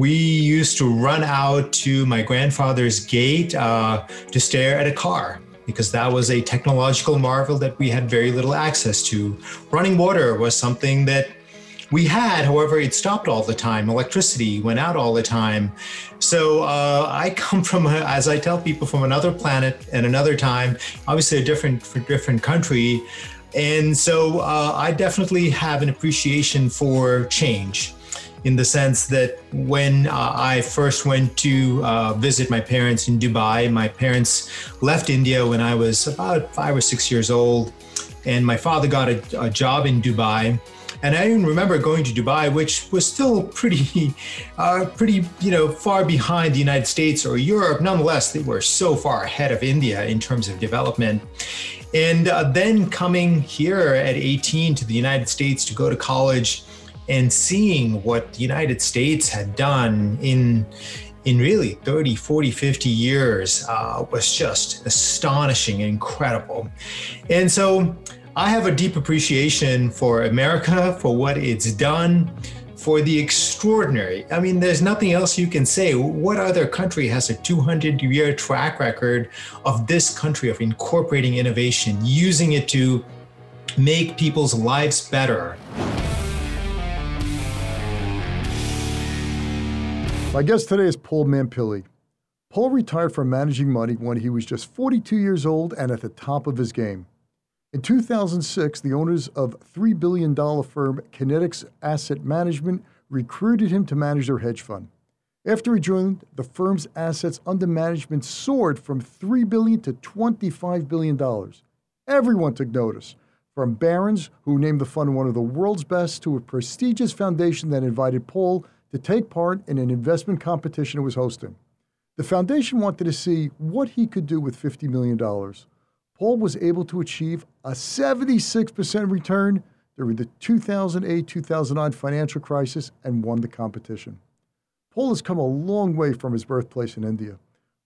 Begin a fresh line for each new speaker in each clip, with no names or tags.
we used to run out to my grandfather's gate uh, to stare at a car because that was a technological marvel that we had very little access to. Running water was something that we had, however, it stopped all the time. Electricity went out all the time. So uh, I come from, a, as I tell people, from another planet and another time, obviously a different, different country. And so uh, I definitely have an appreciation for change in the sense that when uh, I first went to uh, visit my parents in Dubai, my parents left India when I was about five or six years old, and my father got a, a job in Dubai. And I even remember going to Dubai, which was still pretty, uh, pretty, you know, far behind the United States or Europe. Nonetheless, they were so far ahead of India in terms of development. And uh, then coming here at 18 to the United States to go to college and seeing what the United States had done in in really 30, 40, 50 years uh, was just astonishing and incredible. And so I have a deep appreciation for America, for what it's done, for the extraordinary. I mean, there's nothing else you can say. What other country has a 200 year track record of this country of incorporating innovation, using it to make people's lives better?
My guest today is Paul Mampilly. Paul retired from managing money when he was just 42 years old and at the top of his game. In 2006, the owners of $3 billion firm Kinetics Asset Management recruited him to manage their hedge fund. After he joined, the firm's assets under management soared from 3 billion to $25 billion. Everyone took notice, from Barron's, who named the fund one of the world's best, to a prestigious foundation that invited Paul to take part in an investment competition it was hosting. The foundation wanted to see what he could do with $50 million. Paul was able to achieve a 76% return during the 2008 2009 financial crisis and won the competition. Paul has come a long way from his birthplace in India.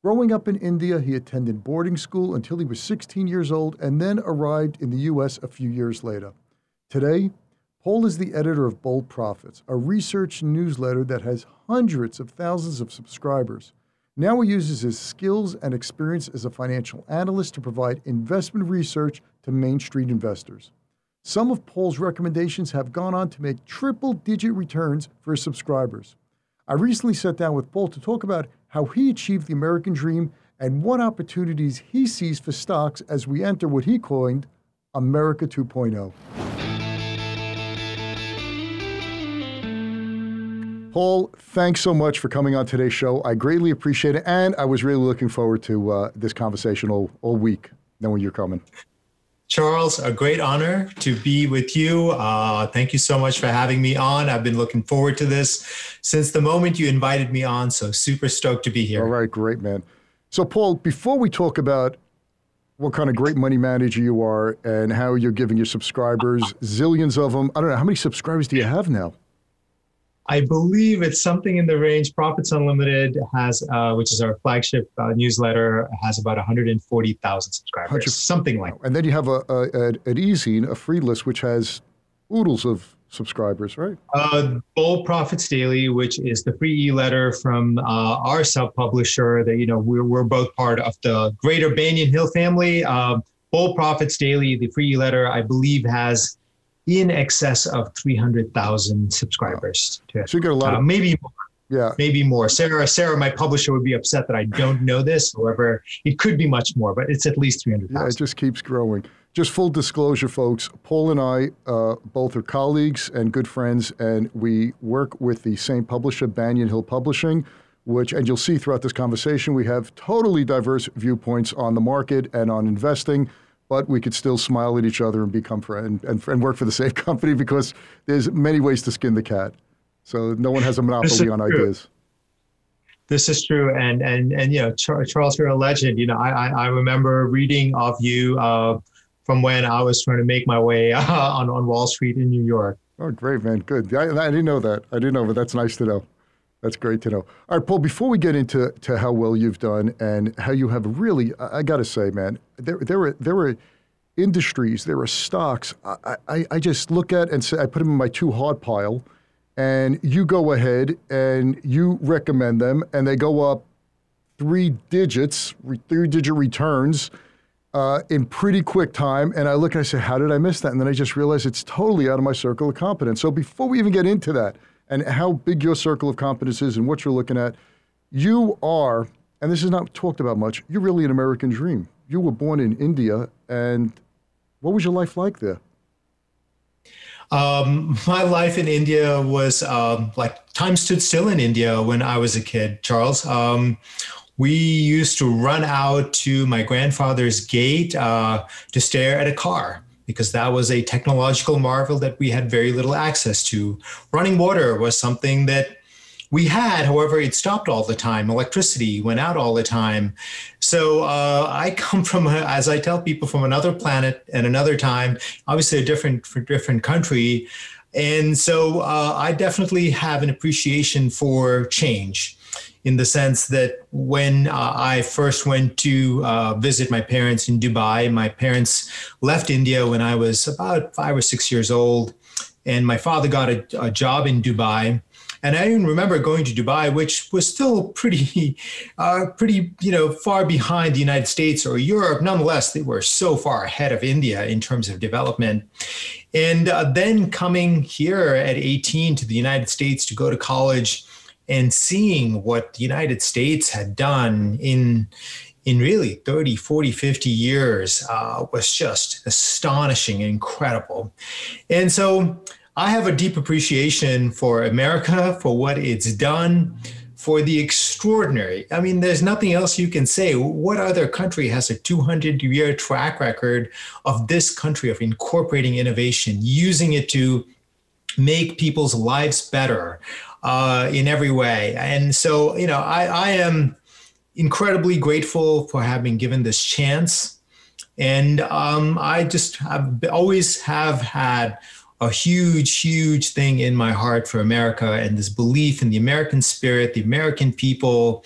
Growing up in India, he attended boarding school until he was 16 years old and then arrived in the U.S. a few years later. Today, Paul is the editor of Bold Profits, a research newsletter that has hundreds of thousands of subscribers. Now he uses his skills and experience as a financial analyst to provide investment research to Main Street investors. Some of Paul's recommendations have gone on to make triple digit returns for his subscribers. I recently sat down with Paul to talk about how he achieved the American dream and what opportunities he sees for stocks as we enter what he coined America 2.0. Paul, thanks so much for coming on today's show. I greatly appreciate it. And I was really looking forward to uh, this conversation all, all week, knowing you're coming.
Charles, a great honor to be with you. Uh, thank you so much for having me on. I've been looking forward to this since the moment you invited me on. So, super stoked to be here.
All right, great, man. So, Paul, before we talk about what kind of great money manager you are and how you're giving your subscribers zillions of them, I don't know, how many subscribers do you have now?
I believe it's something in the range. Profits Unlimited has, uh, which is our flagship uh, newsletter, has about 140,000 subscribers, something like. that.
And then you have a, a, a an e-zine, a free list, which has oodles of subscribers, right?
Uh, Bold Profits Daily, which is the free e-letter from uh, our sub-publisher. That you know we're we're both part of the greater Banyan Hill family. Uh, Bold Profits Daily, the free e-letter, I believe has in excess of 300,000 subscribers to it.
So you got a lot uh, of,
maybe more.
Yeah.
Maybe more. Sarah, Sarah, my publisher would be upset that I don't know this. However, it could be much more, but it's at least 300,000.
Yeah, it just keeps growing. Just full disclosure, folks, Paul and I uh, both are colleagues and good friends, and we work with the same publisher, Banyan Hill Publishing, which, and you'll see throughout this conversation, we have totally diverse viewpoints on the market and on investing but we could still smile at each other and become friends and, and work for the same company because there's many ways to skin the cat. So no one has a monopoly on true. ideas.
This is true, and and and you know, Charles, you're a legend. You know, I I, remember reading of you uh, from when I was trying to make my way uh, on on Wall Street in New York.
Oh, great, man! Good. I, I didn't know that. I didn't know, but that's nice to know. That's great to know. All right, Paul, before we get into to how well you've done and how you have really, I, I got to say, man, there, there, were, there were industries, there are stocks I, I, I just look at and say, I put them in my too hard pile. and you go ahead and you recommend them, and they go up three digits, three digit returns uh, in pretty quick time. And I look and I say, How did I miss that? And then I just realize it's totally out of my circle of competence. So before we even get into that and how big your circle of competence is and what you're looking at, you are, and this is not talked about much, you're really an American dream. You were born in India, and what was your life like there?
Um, my life in India was um, like time stood still in India when I was a kid, Charles. Um, we used to run out to my grandfather's gate uh, to stare at a car because that was a technological marvel that we had very little access to. Running water was something that we had, however, it stopped all the time. Electricity went out all the time. So uh, I come from, a, as I tell people, from another planet and another time, obviously a different, different country. And so uh, I definitely have an appreciation for change in the sense that when uh, I first went to uh, visit my parents in Dubai, my parents left India when I was about five or six years old, and my father got a, a job in Dubai. And I even remember going to Dubai, which was still pretty, uh, pretty, you know, far behind the United States or Europe. Nonetheless, they were so far ahead of India in terms of development. And uh, then coming here at 18 to the United States to go to college and seeing what the United States had done in in really 30, 40, 50 years uh, was just astonishing incredible. And so I have a deep appreciation for America, for what it's done, for the extraordinary. I mean, there's nothing else you can say. What other country has a 200 year track record of this country of incorporating innovation, using it to make people's lives better, uh, in every way. And so, you know, I, I am incredibly grateful for having given this chance. And um, I just have always have had a huge, huge thing in my heart for America and this belief in the American spirit, the American people,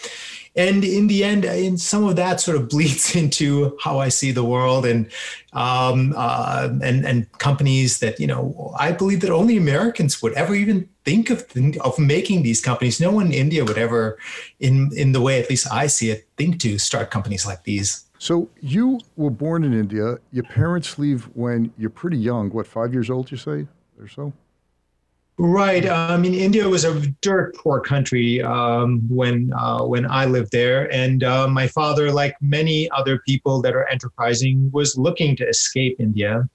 and in the end, in some of that sort of bleeds into how I see the world and um, uh, and and companies that you know I believe that only Americans would ever even think of of making these companies. No one in India would ever, in in the way at least I see it, think to start companies like these.
So you were born in India. Your parents leave when you're pretty young. What, five years old? You say, or so?
Right. Uh, I mean, India was a dirt poor country um, when uh, when I lived there, and uh, my father, like many other people that are enterprising, was looking to escape India.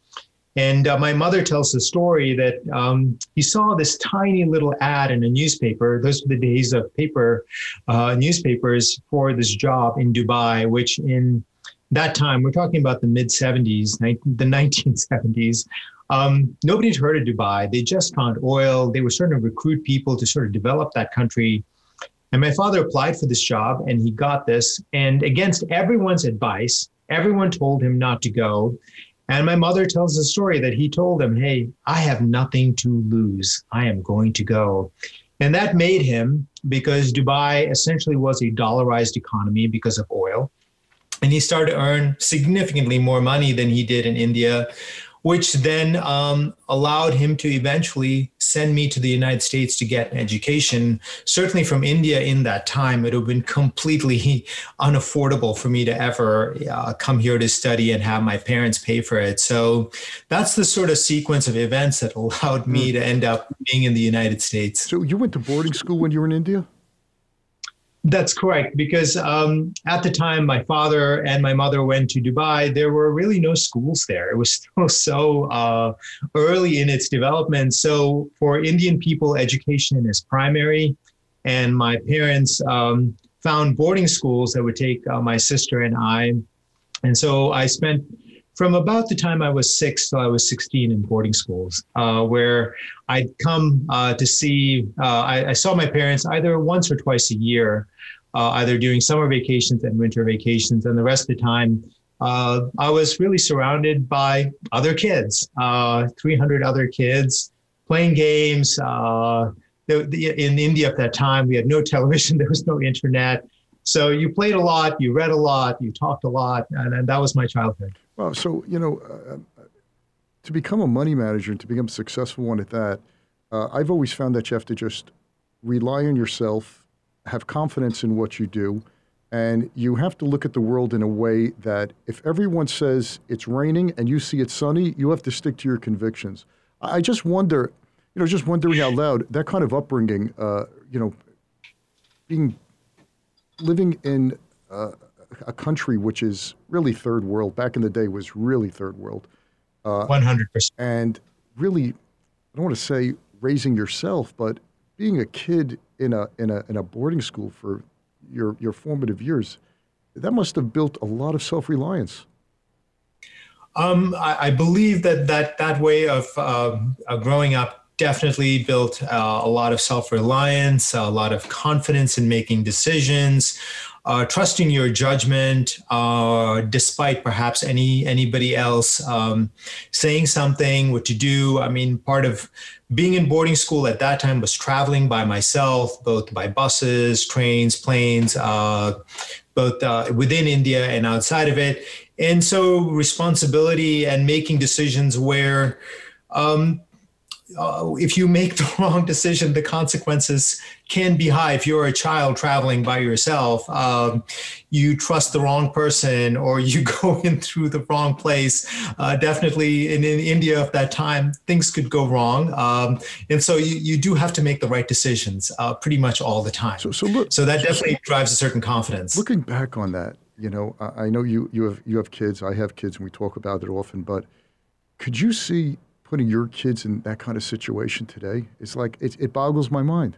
And uh, my mother tells the story that um, he saw this tiny little ad in a newspaper. Those were the days of paper uh, newspapers for this job in Dubai, which in that time, we're talking about the mid 70s, the 1970s, um, nobody had heard of Dubai. They just found oil. They were starting to recruit people to sort of develop that country. And my father applied for this job and he got this. And against everyone's advice, everyone told him not to go. And my mother tells the story that he told them, Hey, I have nothing to lose. I am going to go. And that made him, because Dubai essentially was a dollarized economy because of oil. And he started to earn significantly more money than he did in India which then um, allowed him to eventually send me to the United States to get an education. Certainly from India in that time, it would have been completely unaffordable for me to ever uh, come here to study and have my parents pay for it. So that's the sort of sequence of events that allowed me hmm. to end up being in the United States.
So you went to boarding school when you were in India?
That's correct. Because um, at the time, my father and my mother went to Dubai. There were really no schools there. It was still so uh, early in its development. So for Indian people, education is primary. And my parents um, found boarding schools that would take uh, my sister and I. And so I spent from about the time I was six till I was 16 in boarding schools, uh, where I'd come uh, to see, uh, I, I, saw my parents either once or twice a year, uh, either during summer vacations and winter vacations. And the rest of the time, uh, I was really surrounded by other kids, uh, 300 other kids playing games. in India at that time, we had no television, there was no internet. So you played a lot, you read a lot, you talked a lot, and, and that was my childhood.
Well, so you know, uh, to become a money manager and to become a successful one at that, uh, I've always found that you have to just rely on yourself, have confidence in what you do, and you have to look at the world in a way that if everyone says it's raining and you see it's sunny, you have to stick to your convictions. I just wonder, you know, just wondering out loud, that kind of upbringing, uh, you know, being living in uh, a country which is really third world. Back in the day, was really third world.
Uh, One hundred percent.
And really, I don't want to say raising yourself, but being a kid in a in a in a boarding school for your your formative years, that must have built a lot of self reliance.
Um, I, I, believe that that that way of uh, growing up definitely built uh, a lot of self reliance, a lot of confidence in making decisions uh, trusting your judgment uh, despite perhaps any anybody else um, saying something what to do. I mean part of being in boarding school at that time was traveling by myself both by buses trains planes uh, both uh, within india and outside of it. And so responsibility and making decisions where um, uh, if you make the wrong decision, the consequences can be high. If you're a child traveling by yourself, um, you trust the wrong person or you go in through the wrong place. Uh, definitely in, in, India at that time, things could go wrong. Um, and so you, you do have to make the right decisions uh, pretty much all the time. So, so, look, so that definitely drives a certain confidence.
Looking back on that, you know, I, I know you, you, have, you have kids, I have kids, and we talk about it often, but could you see putting your kids in that kind of situation today it's like it, it boggles my mind.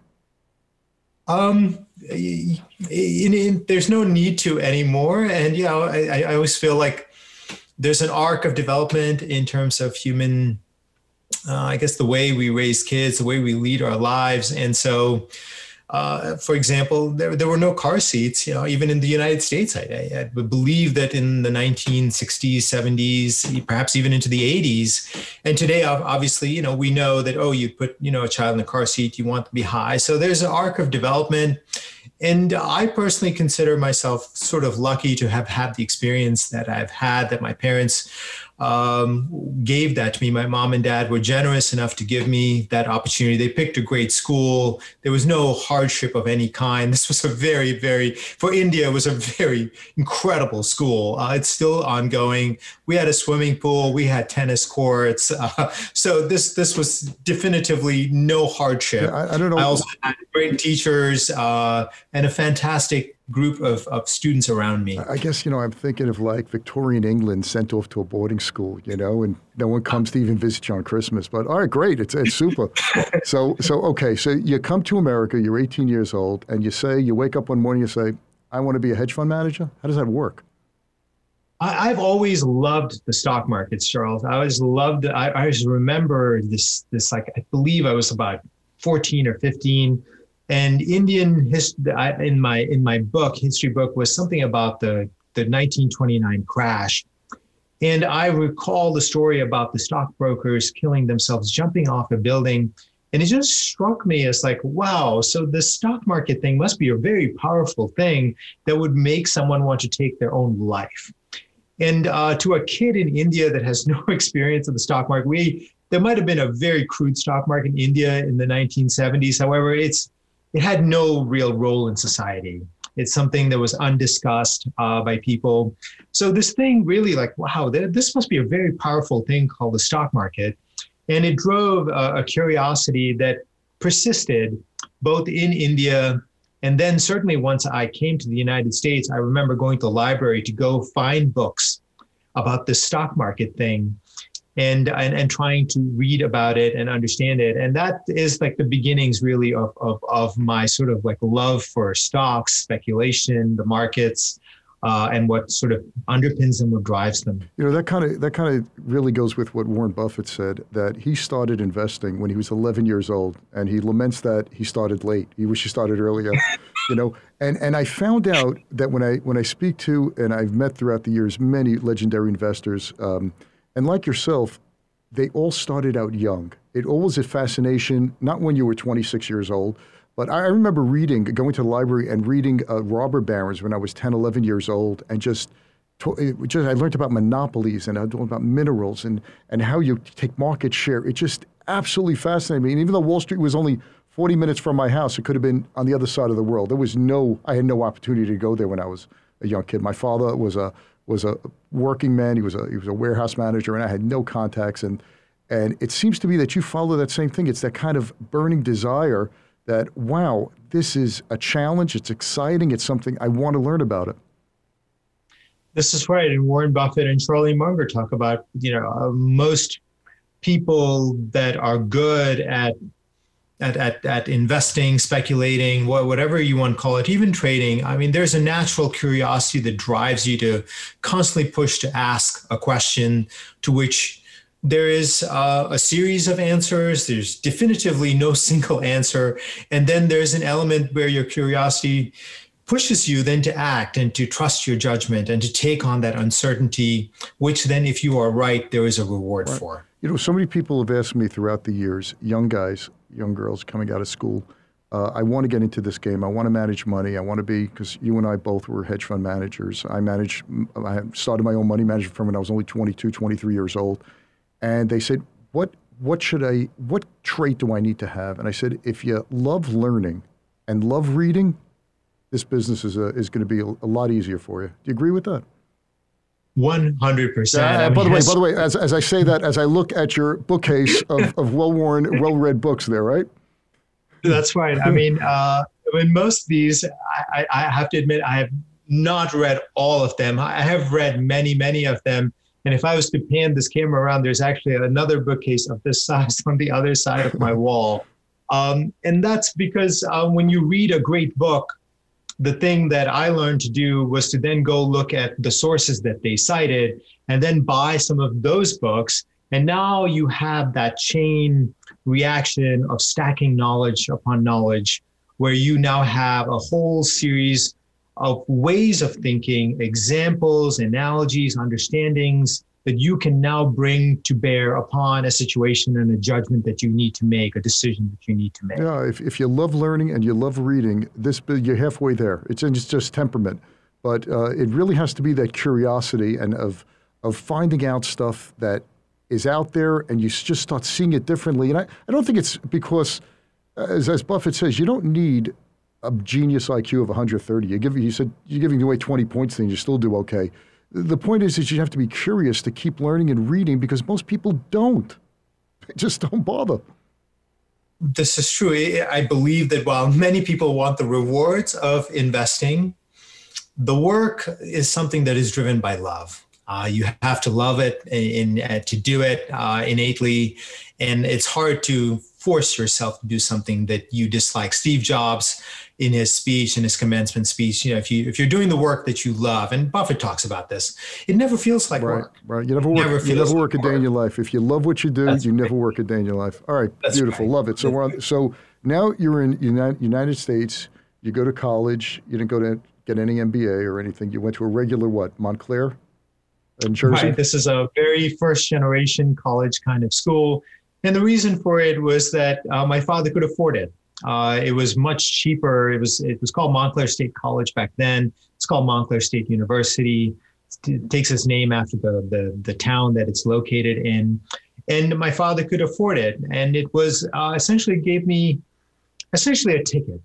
Um in, in, there's no need to anymore. And you know I, I always feel like there's an arc of development in terms of human uh, i guess the way we raise kids the way we lead our lives. And so uh, for example, there, there were no car seats, you know, even in the United States. I, I, believe that in the 1960s, 70s, perhaps even into the 80s. And today, obviously, you know, we know that, oh, you put, you know, a child in a car seat, you want to be high. So there's an arc of development. And I personally consider myself sort of lucky to have had the experience that I've had, that my parents um, gave that to me. My mom and dad were generous enough to give me that opportunity. They picked a great school. There was no hardship of any kind. This was a very, very, for India, it was a very incredible school. Uh, it's still ongoing. We had a swimming pool. We had tennis courts. Uh, so this this was definitively no hardship. Yeah, I, I, don't know. I also had great teachers uh, and a fantastic group of, of students around me.
I guess, you know, I'm thinking of like Victorian England sent off to a boarding school, you know, and no one comes to even visit you on Christmas. But all right, great. It's, it's super. so, so, okay. So you come to America, you're 18 years old, and you say, you wake up one morning, you say, I want to be a hedge fund manager. How does that work?
I, have always loved the stock markets, Charles. I always loved. I, I always remember this. This like I believe I was about 14 or 15 and Indian history in my in my book, history book, was something about the the 1929 crash. And I recall the story about the stockbrokers killing themselves, jumping off a building. And it just struck me as like, wow, so the stock market thing must be a very powerful thing that would make someone want to take their own life. And uh, to a kid in India that has no experience of the stock market, we there might have been a very crude stock market in India in the 1970s. However, it's it had no real role in society. It's something that was undiscussed uh, by people. So this thing really like, wow, this must be a very powerful thing called the stock market. And it drove a, a curiosity that persisted both in India and then certainly once I came to the United States, I remember going to the library to go find books about the stock market thing and, and and trying to read about it and understand it and that is like the beginnings really of, of of my sort of like love for stocks speculation the markets uh, and what sort of underpins them, what drives them.
You know that kind of that kind of really goes with what Warren Buffett said that he started investing when he was 11 years old, and he laments that he started late. He wish he started earlier. you know, and and I found out that when I when I speak to and I've met throughout the years many legendary investors. Um, and like yourself, they all started out young. It always a fascination, not when you were 26 years old, but I remember reading, going to the library and reading uh, robber barons when I was 10, 11 years old, and just, just I learned about monopolies and I learned about minerals and, and how you take market share. It just absolutely fascinated me. And even though Wall Street was only 40 minutes from my house, it could have been on the other side of the world. There was no, I had no opportunity to go there when I was a young kid. My father was a was a working man. He was a he was a warehouse manager, and I had no contacts. And and it seems to me that you follow that same thing. It's that kind of burning desire that wow, this is a challenge. It's exciting. It's something I want to learn about it.
This is right. And Warren Buffett and Charlie Munger talk about you know uh, most people that are good at at, at, at investing, speculating, whatever you want to call it, even trading, I mean, there's a natural curiosity that drives you to constantly push to ask a question to which there is uh, a series of answers. There's definitively no single answer. And then there's an element where your curiosity pushes you then to act and to trust your judgment and to take on that uncertainty, which then, if you are right, there is a reward right. for.
You know, so many people have asked me throughout the years, young guys, young girls coming out of school, uh, I want to get into this game. I want to manage money. I want to be, because you and I both were hedge fund managers. I managed, I started my own money management firm when I was only 22, 23 years old. And they said, what, what should I, what trait do I need to have? And I said, if you love learning and love reading, this business is, a, is going to be a, a lot easier for you. Do you agree with that?
One hundred percent.
By the way, by the way, as, as I say that, as I look at your bookcase of, of well worn, well read books, there, right?
That's right. I mean, uh, I mean, most of these, I, I have to admit, I have not read all of them. I have read many, many of them. And if I was to pan this camera around, there's actually another bookcase of this size on the other side of my wall. Um, and that's because uh, when you read a great book, the thing that I learned to do was to then go look at the sources that they cited and then buy some of those books. And now you have that chain reaction of stacking knowledge upon knowledge, where you now have a whole series of ways of thinking, examples, analogies, understandings that you can now bring to bear upon a situation and a judgment that you need to make, a decision that you need to make.
Yeah, if, if you love learning and you love reading, this you're halfway there. It's, it's just temperament, but uh, it really has to be that curiosity and of of finding out stuff that is out there, and you just start seeing it differently. And I, I don't think it's because, as, as Buffett says, you don't need a genius IQ of 130. You give, he said, you're giving away 20 points, then you still do okay the point is that you have to be curious to keep learning and reading because most people don't. They just don't bother.
This is true. I believe that while many people want the rewards of investing, the work is something that is driven by love. Uh, you have to love it in, in uh, to do it uh, innately, and it's hard to force yourself to do something that you dislike. Steve Jobs in his speech, in his commencement speech, you know, if you if you're doing the work that you love, and Buffett talks about this, it never feels like
right,
work.
Right. You never work. Never you never work like a day work. in your life. If you love what you do, That's you right. never work a day in your life. All right. That's beautiful. Right. Love it. So we're on, so now you're in United, United States. You go to college. You didn't go to get any MBA or anything. You went to a regular what Montclair in Jersey.
Right. This is a very first generation college kind of school. And the reason for it was that uh, my father could afford it. Uh, it was much cheaper. It was it was called Montclair State College back then. It's called Montclair State University. It takes its name after the, the the town that it's located in. And my father could afford it, and it was uh, essentially gave me essentially a ticket.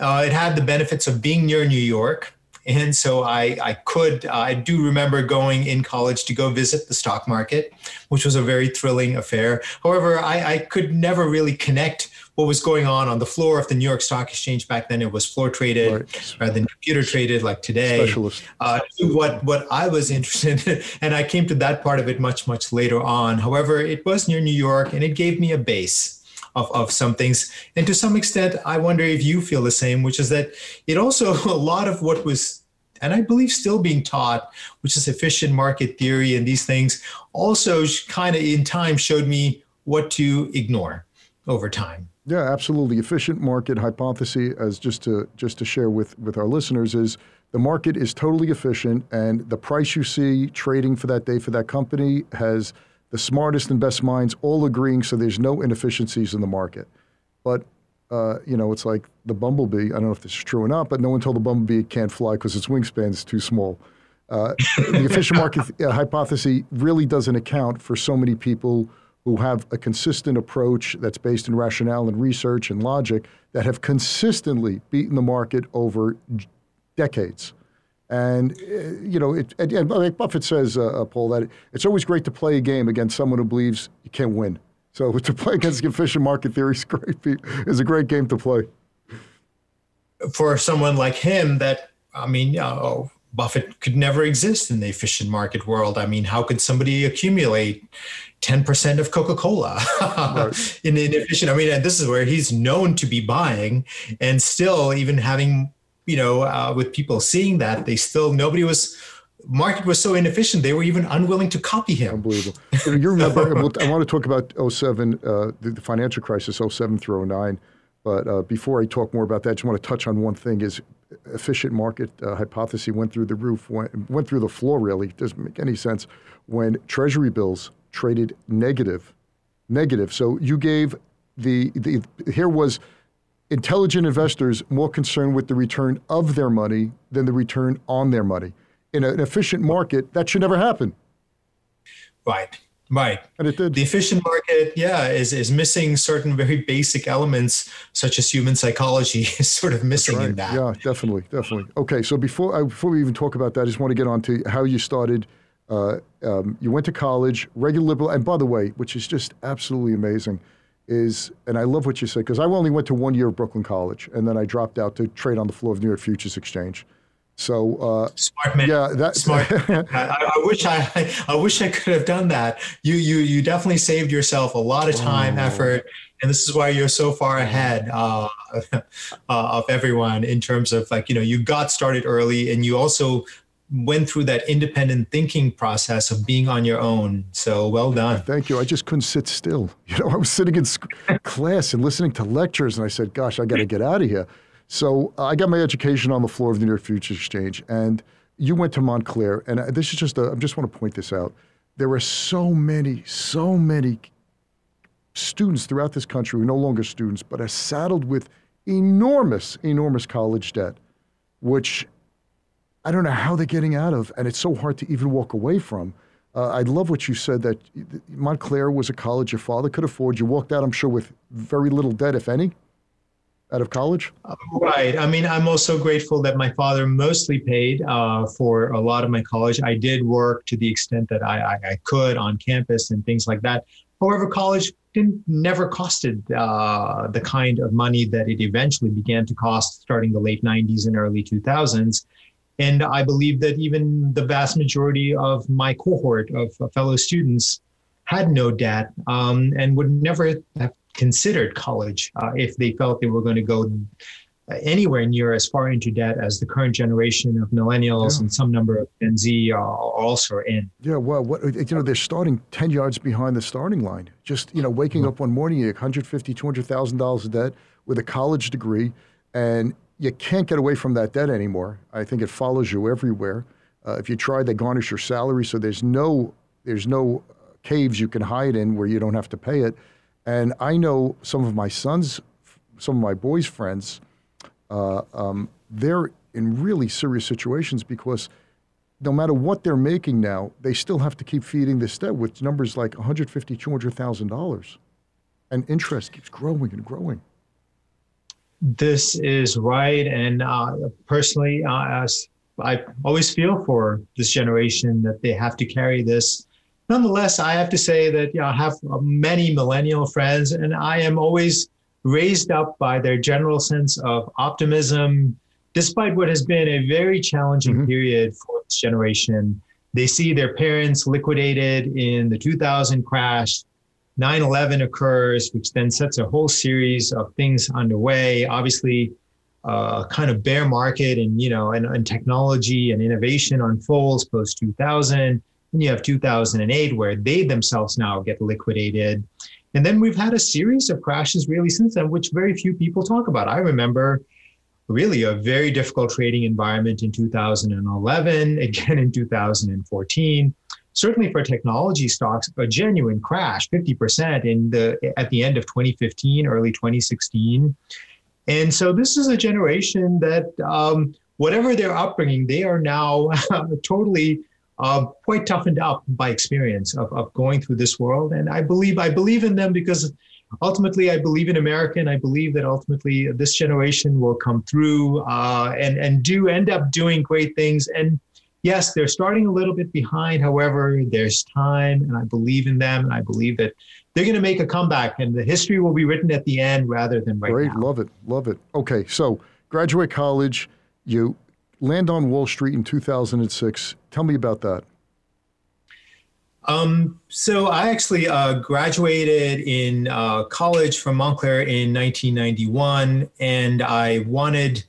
Uh, it had the benefits of being near New York, and so I, I could, I do remember going in college to go visit the stock market, which was a very thrilling affair. However, I, I could never really connect what was going on on the floor of the New York Stock Exchange back then. It was floor traded right. rather than computer traded like today.
Specialist.
Uh, what what I was interested in, and I came to that part of it much much later on. However, it was near New York, and it gave me a base. Of, of some things. And to some extent, I wonder if you feel the same, which is that it also, a lot of what was and I believe still being taught, which is efficient market theory and these things, also kind of in time showed me what to ignore over time.
Yeah, absolutely. Efficient market hypothesis, as just to just to share with with our listeners, is the market is totally efficient, and the price you see trading for that day for that company has the smartest and best minds all agreeing, so there's no inefficiencies in the market. But uh, you know, it's like the bumblebee. I don't know if this is true or not, but no one told the bumblebee it can't fly because its wingspan is too small. Uh, the efficient market uh, hypothesis really doesn't account for so many people who have a consistent approach that's based in rationale and research and logic that have consistently beaten the market over decades. And, uh, you know, it, and, like Buffett says, uh, uh, Paul, that it's always great to play a game against someone who believes you can't win. So to play against efficient market theory is great. is a great game to play.
For someone like him, that I mean, oh, Buffett could never exist in the efficient market world. I mean, how could somebody accumulate 10% of Coca-Cola right. in the efficient? I mean, and this is where he's known to be buying and still even having, you know, uh, with people seeing that they still, nobody was, market was so inefficient. They were even unwilling to copy him.
Unbelievable. you remember, I want to talk about 07, uh, the, the financial crisis, 07 through 09. But uh, before I talk more about that, I just want to touch on one thing is efficient market uh, hypothesis went through the roof, went, went through the floor, really. It doesn't make any sense when Treasury bills traded negative. Negative. So you gave the, the here was intelligent investors more concerned with the return of their money than the return on their money. In an efficient market, that should never happen.
Right. Right.
And it did.
The efficient market, yeah, is, is missing certain very basic elements, such as human psychology, is sort of missing
right.
in that.
Yeah, definitely, definitely. Okay, so before I, before we even talk about that, I just want to get on to how you started. Uh, um, you went to college, regular liberal, and by the way, which is just absolutely amazing, is and I love what you said because I only went to one year of Brooklyn College, and then I dropped out to trade on the floor of New York Futures Exchange. So uh,
smart man.
Yeah,
that's smart. I, I, wish I, I wish I could have done that. You, you, you definitely saved yourself a lot of time, oh. effort, and this is why you're so far ahead uh, uh, of everyone in terms of like you know you got started early, and you also went through that independent thinking process of being on your own. So well done.
Thank you. I just couldn't sit still. You know, I was sitting in class and listening to lectures, and I said, "Gosh, I got to get out of here." So uh, I got my education on the floor of the New York Futures Exchange, and you went to Montclair, and uh, this is just a, I just want to point this out. There are so many, so many students throughout this country who are no longer students, but are saddled with enormous, enormous college debt, which I don't know how they're getting out of, and it's so hard to even walk away from. Uh, I love what you said that Montclair was a college your father could afford. You walked out, I'm sure, with very little debt, if any out of college?
Right. I mean, I'm also grateful that my father mostly paid uh, for a lot of my college. I did work to the extent that I, I, I could on campus and things like that. However, college didn't never costed uh, the kind of money that it eventually began to cost starting the late 90s and early 2000s. And I believe that even the vast majority of my cohort of fellow students had no debt um, and would never have considered college uh, if they felt they were going to go anywhere near as far into debt as the current generation of millennials yeah. and some number of Gen Z are also in.
Yeah, well, what, you know, they're starting 10 yards behind the starting line. Just, you know, waking mm-hmm. up one morning, you have 150, $200,000 of debt with a college degree, and you can't get away from that debt anymore. I think it follows you everywhere. Uh, if you try, they garnish your salary, so there's no, there's no caves you can hide in where you don't have to pay it. And I know some of my sons, some of my boys' friends, uh, um, they're in really serious situations because no matter what they're making now, they still have to keep feeding this debt with numbers like 150, 200,000 dollars, and interest keeps growing and growing.
This is right, and uh, personally, uh, I always feel for this generation that they have to carry this nonetheless, I have to say that you know, I have many millennial friends, and I am always raised up by their general sense of optimism, despite what has been a very challenging mm-hmm. period for this generation. They see their parents liquidated in the 2000 crash. 9 11 occurs, which then sets a whole series of things underway. Obviously, a uh, kind of bear market and you know and, and technology and innovation unfolds post 2000 and you have 2008, where they themselves now get liquidated. And then we've had a series of crashes really since then, which very few people talk about. I remember really a very difficult trading environment in 2011, again in 2014. Certainly for technology stocks, a genuine crash, 50% in the at the end of 2015, early 2016. And so this is a generation that, um, whatever their upbringing, they are now totally uh, quite toughened up by experience of, of going through this world. And I believe I believe in them because ultimately I believe in America, and I believe that ultimately this generation will come through uh, and and do end up doing great things. And yes, they're starting a little bit behind. However, there's time, and I believe in them, and I believe that they're going to make a comeback, and the history will be written at the end rather than right
Great,
now.
Great, love it, love it. Okay, so graduate college, you land on Wall Street in 2006. Tell me about that.
Um, so I actually uh, graduated in uh, college from Montclair in 1991, and I wanted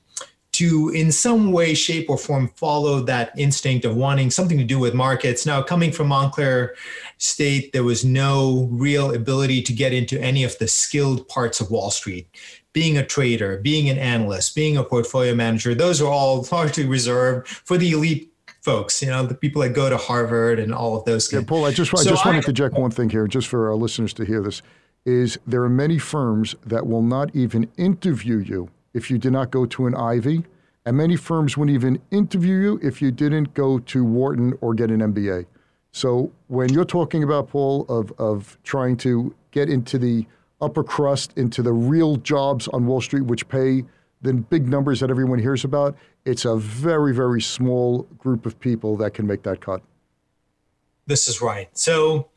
to, in some way, shape, or form, follow that instinct of wanting something to do with markets. Now, coming from Montclair State, there was no real ability to get into any of the skilled parts of Wall Street. Being a trader, being an analyst, being a portfolio manager, those are all largely reserved for the elite folks, you know, the people that go to Harvard and all of those.
Yeah, Paul, I just, so I just want to interject one thing here, just for our listeners to hear this, is there are many firms that will not even interview you if you did not go to an Ivy, and many firms wouldn't even interview you if you didn't go to Wharton or get an MBA. So when you're talking about Paul of of trying to get into the upper crust, into the real jobs on Wall Street, which pay the big numbers that everyone hears about, it's a very very small group of people that can make that cut.
This is right. So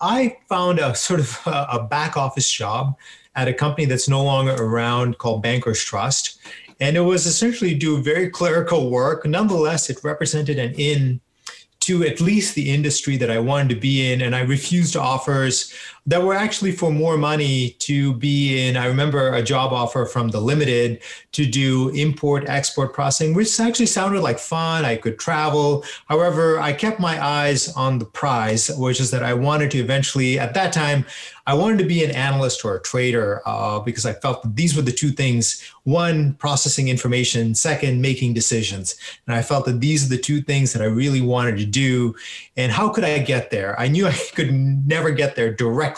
I found a sort of a back office job at a company that's no longer around called Bankers Trust. And it was essentially do very clerical work. Nonetheless, it represented an in to at least the industry that I wanted to be in. And I refused offers that were actually for more money to be in. I remember a job offer from the Limited to do import export processing, which actually sounded like fun. I could travel. However, I kept my eyes on the prize, which is that I wanted to eventually, at that time, I wanted to be an analyst or a trader uh, because I felt that these were the two things one, processing information, second, making decisions. And I felt that these are the two things that I really wanted to do. And how could I get there? I knew I could never get there directly.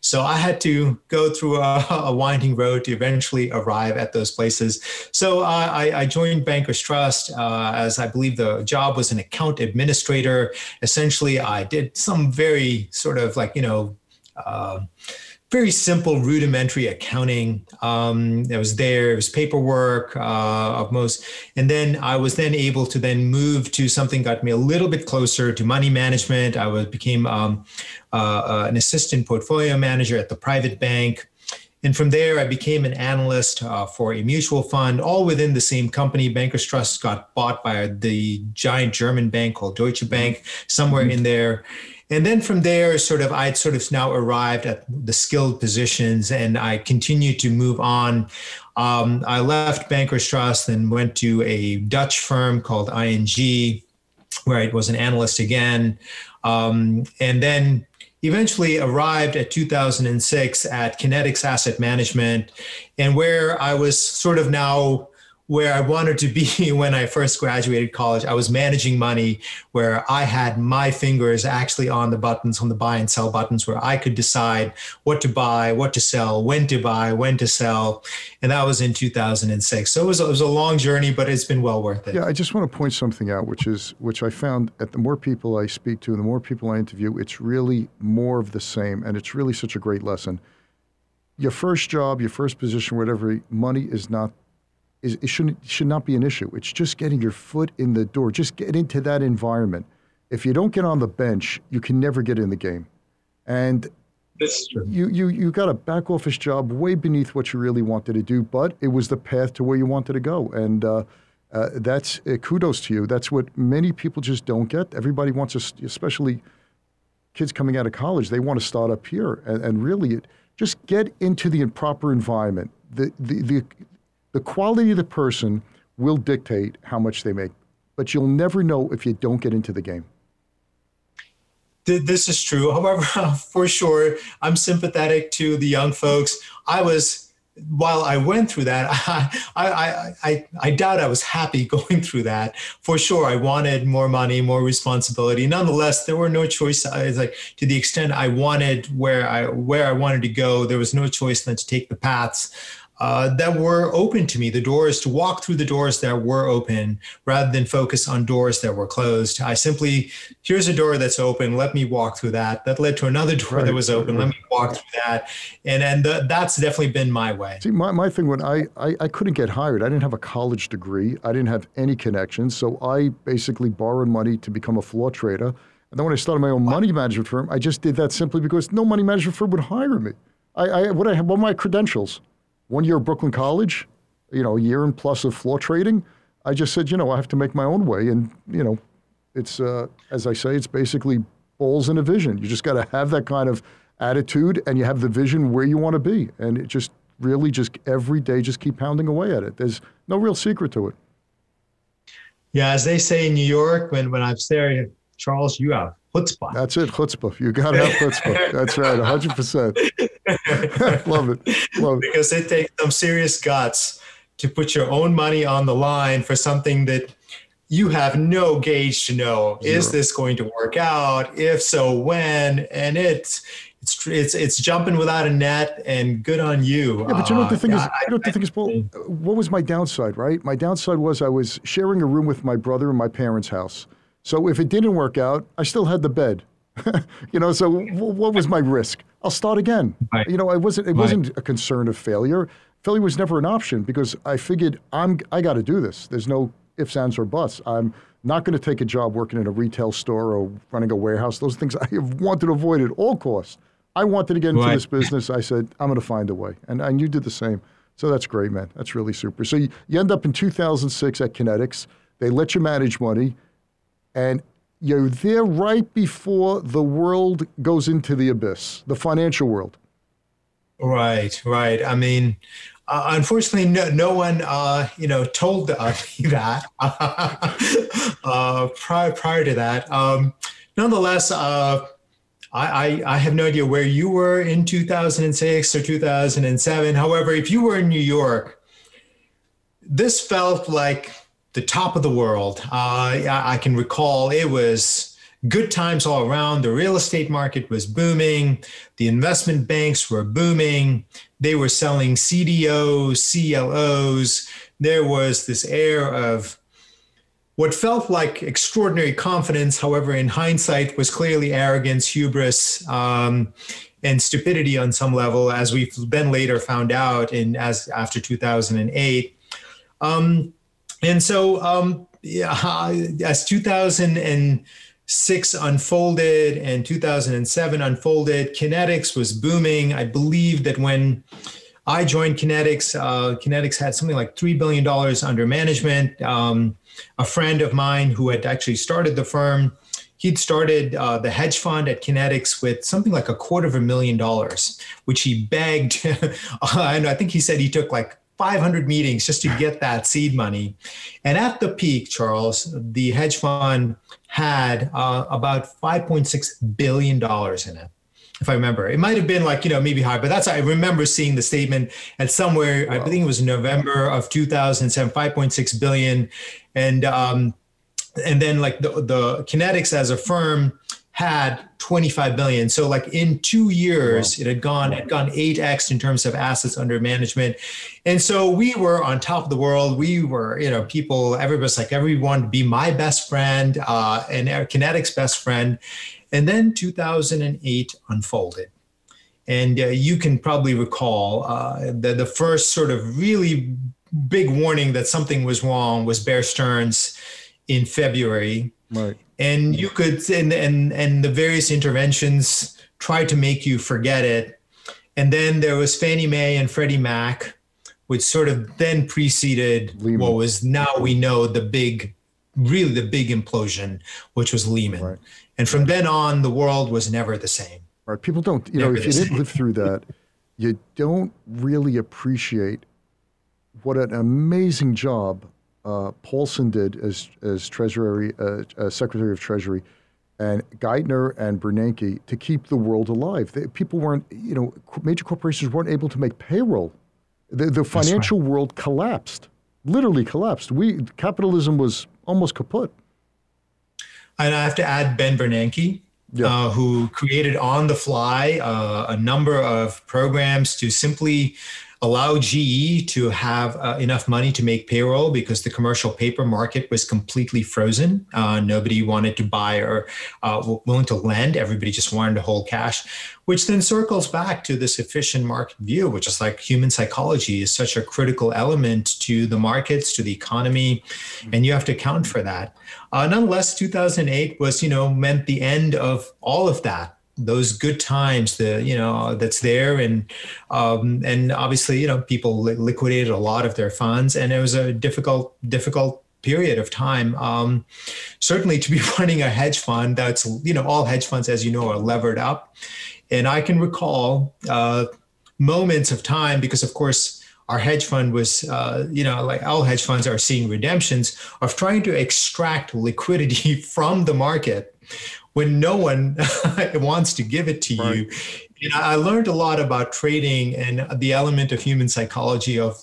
So I had to go through a, a winding road to eventually arrive at those places. So I, I, joined Bankers Trust uh, as I believe the job was an account administrator. Essentially, I did some very sort of like, you know, uh, very simple rudimentary accounting um, that was there it was paperwork uh, of most and then i was then able to then move to something got me a little bit closer to money management i was became um, uh, uh, an assistant portfolio manager at the private bank and from there, I became an analyst uh, for a mutual fund, all within the same company. Bankers Trust got bought by the giant German bank called Deutsche Bank, somewhere mm-hmm. in there. And then from there, sort of, I'd sort of now arrived at the skilled positions and I continued to move on. Um, I left Bankers Trust and went to a Dutch firm called ING, where I was an analyst again. Um, and then eventually arrived at 2006 at Kinetics Asset Management, and where I was sort of now where I wanted to be when I first graduated college. I was managing money where I had my fingers actually on the buttons, on the buy and sell buttons, where I could decide what to buy, what to sell, when to buy, when to sell. And that was in 2006. So it was, it was a long journey, but it's been well worth it.
Yeah, I just want to point something out, which is which I found at the more people I speak to and the more people I interview, it's really more of the same. And it's really such a great lesson. Your first job, your first position, whatever, money is not is it shouldn't should not be an issue. It's just getting your foot in the door. Just get into that environment. If you don't get on the bench, you can never get in the game. And you you you got a back office job way beneath what you really wanted to do, but it was the path to where you wanted to go. And uh, uh, that's uh, kudos to you. That's what many people just don't get. Everybody wants to, especially kids coming out of college, they want to start up here. And, and really, it, just get into the proper environment. The, the, the, the quality of the person will dictate how much they make, but you'll never know if you don't get into the game.
This is true. However, for sure, I'm sympathetic to the young folks. I was while I went through that, I, I, I, I, doubt I was happy going through that. For sure, I wanted more money, more responsibility. Nonetheless, there were no choice. Uh, it's like to the extent I wanted where I where I wanted to go, there was no choice than to take the paths uh, that were open to me, the doors to walk through the doors that were open rather than focus on doors that were closed. I simply, here's a door that's open, let me walk through that. That led to another door right. that was open, let me walk through that. And and the, that's definitely been my way.
See, my, my thing when I, I, I couldn't get hired, I didn't have a college degree, I didn't have any connections. So I basically borrowed money to become a floor trader. And then when I started my own money management firm, I just did that simply because no money management firm would hire me. I, I what I what were my credentials? One year at Brooklyn College, you know, a year and plus of floor trading. I just said, you know, I have to make my own way. And, you know, it's, uh, as I say, it's basically balls and a vision. You just got to have that kind of attitude and you have the vision where you want to be. And it just really just every day just keep pounding away at it. There's no real secret to it.
Yeah, as they say in New York, when, when I'm there, Charles, you have chutzpah.
That's it, chutzpah. You got to have chutzpah. That's right, 100%. Love it. Love it.
Because it takes some serious guts to put your own money on the line for something that you have no gauge to know Zero. is this going to work out if so when and it's it's it's it's jumping without a net and good on you
yeah but you know what the thing uh, is I, you know what the thing is Paul what was my downside right my downside was I was sharing a room with my brother in my parents house so if it didn't work out, I still had the bed. you know, so what was my risk? I'll start again. Right. You know, I wasn't. It right. wasn't a concern of failure. Failure was never an option because I figured I'm. I got to do this. There's no ifs, ands, or buts. I'm not going to take a job working in a retail store or running a warehouse. Those things I have wanted to avoid at all costs. I wanted to get into right. this business. I said I'm going to find a way, and and you did the same. So that's great, man. That's really super. So you, you end up in 2006 at Kinetics. They let you manage money. And you're there right before the world goes into the abyss, the financial world.
Right, right. I mean, uh, unfortunately, no, no one, uh, you know, told me that uh, prior prior to that. Um, nonetheless, uh, I, I, I have no idea where you were in 2006 or 2007. However, if you were in New York, this felt like the top of the world. Uh, I can recall it was good times all around. The real estate market was booming. The investment banks were booming. They were selling CDOs, CLOs. There was this air of what felt like extraordinary confidence, however, in hindsight, was clearly arrogance, hubris, um, and stupidity on some level, as we've then later found out in as after 2008. Um, and so, um, yeah, as 2006 unfolded and 2007 unfolded, Kinetics was booming. I believe that when I joined Kinetics, uh, Kinetics had something like $3 billion under management. Um, a friend of mine who had actually started the firm, he'd started uh, the hedge fund at Kinetics with something like a quarter of a million dollars, which he begged. and I think he said he took like 500 meetings just to get that seed money. And at the peak, Charles, the hedge fund had uh, about 5.6 billion dollars in it. If I remember, it might have been like you know maybe higher, but that's I remember seeing the statement at somewhere. Wow. I think it was November of 2007, 5.6 billion, and um, and then like the the Kinetics as a firm had 25 billion. So like in two years, wow. it had gone had gone 8x in terms of assets under management. And so we were on top of the world. We were, you know, people, everybody's like everyone be my best friend uh, and Kinetics best friend. And then 2008 unfolded. And uh, you can probably recall uh, the, the first sort of really big warning that something was wrong was Bear Stearns in February.
Right
and you could and and and the various interventions tried to make you forget it and then there was fannie mae and freddie mac which sort of then preceded lehman. what was now we know the big really the big implosion which was lehman right. and from then on the world was never the same
right people don't you never know if you same. didn't live through that you don't really appreciate what an amazing job uh, Paulson did as as Treasury uh, uh, Secretary of Treasury, and Geithner and Bernanke to keep the world alive. They, people weren't, you know, major corporations weren't able to make payroll. The, the financial right. world collapsed, literally collapsed. We capitalism was almost kaput.
And I have to add Ben Bernanke, yeah. uh, who created on the fly uh, a number of programs to simply allow GE to have uh, enough money to make payroll because the commercial paper market was completely frozen. Uh, nobody wanted to buy or uh, willing to lend. Everybody just wanted to hold cash, which then circles back to this efficient market view, which is like human psychology is such a critical element to the markets, to the economy, and you have to account for that. Uh, nonetheless, 2008 was, you know, meant the end of all of that those good times the you know that's there. And um, and obviously you know people li- liquidated a lot of their funds and it was a difficult difficult period of time. Um, certainly to be running a hedge fund that's you know all hedge funds as you know are levered up. And i can recall uh, moments of time because of course our hedge fund was, uh, you know, like all hedge funds are seeing redemptions of trying to extract liquidity from the market when no one wants to give it to right. you. And I learned a lot about trading and the element of human psychology of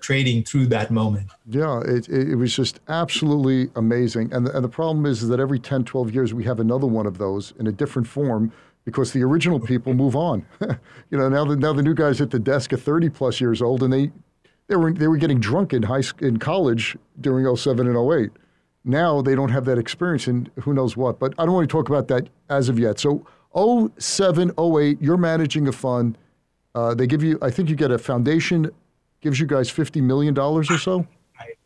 trading through that moment.
Yeah, it, it was just absolutely amazing. And the, and the problem is, that every 10, 12 years we have another one of those in a different form because the original people move on. you know, now the, now the new guys at the desk are 30 plus years old and they, they, were, they were getting drunk in, high, in college during 07 and 08 now they don't have that experience and who knows what. But I don't want to talk about that as of yet. So 07, 08, you're managing a fund. Uh, they give you, I think you get a foundation, gives you guys $50 million or so.
Right.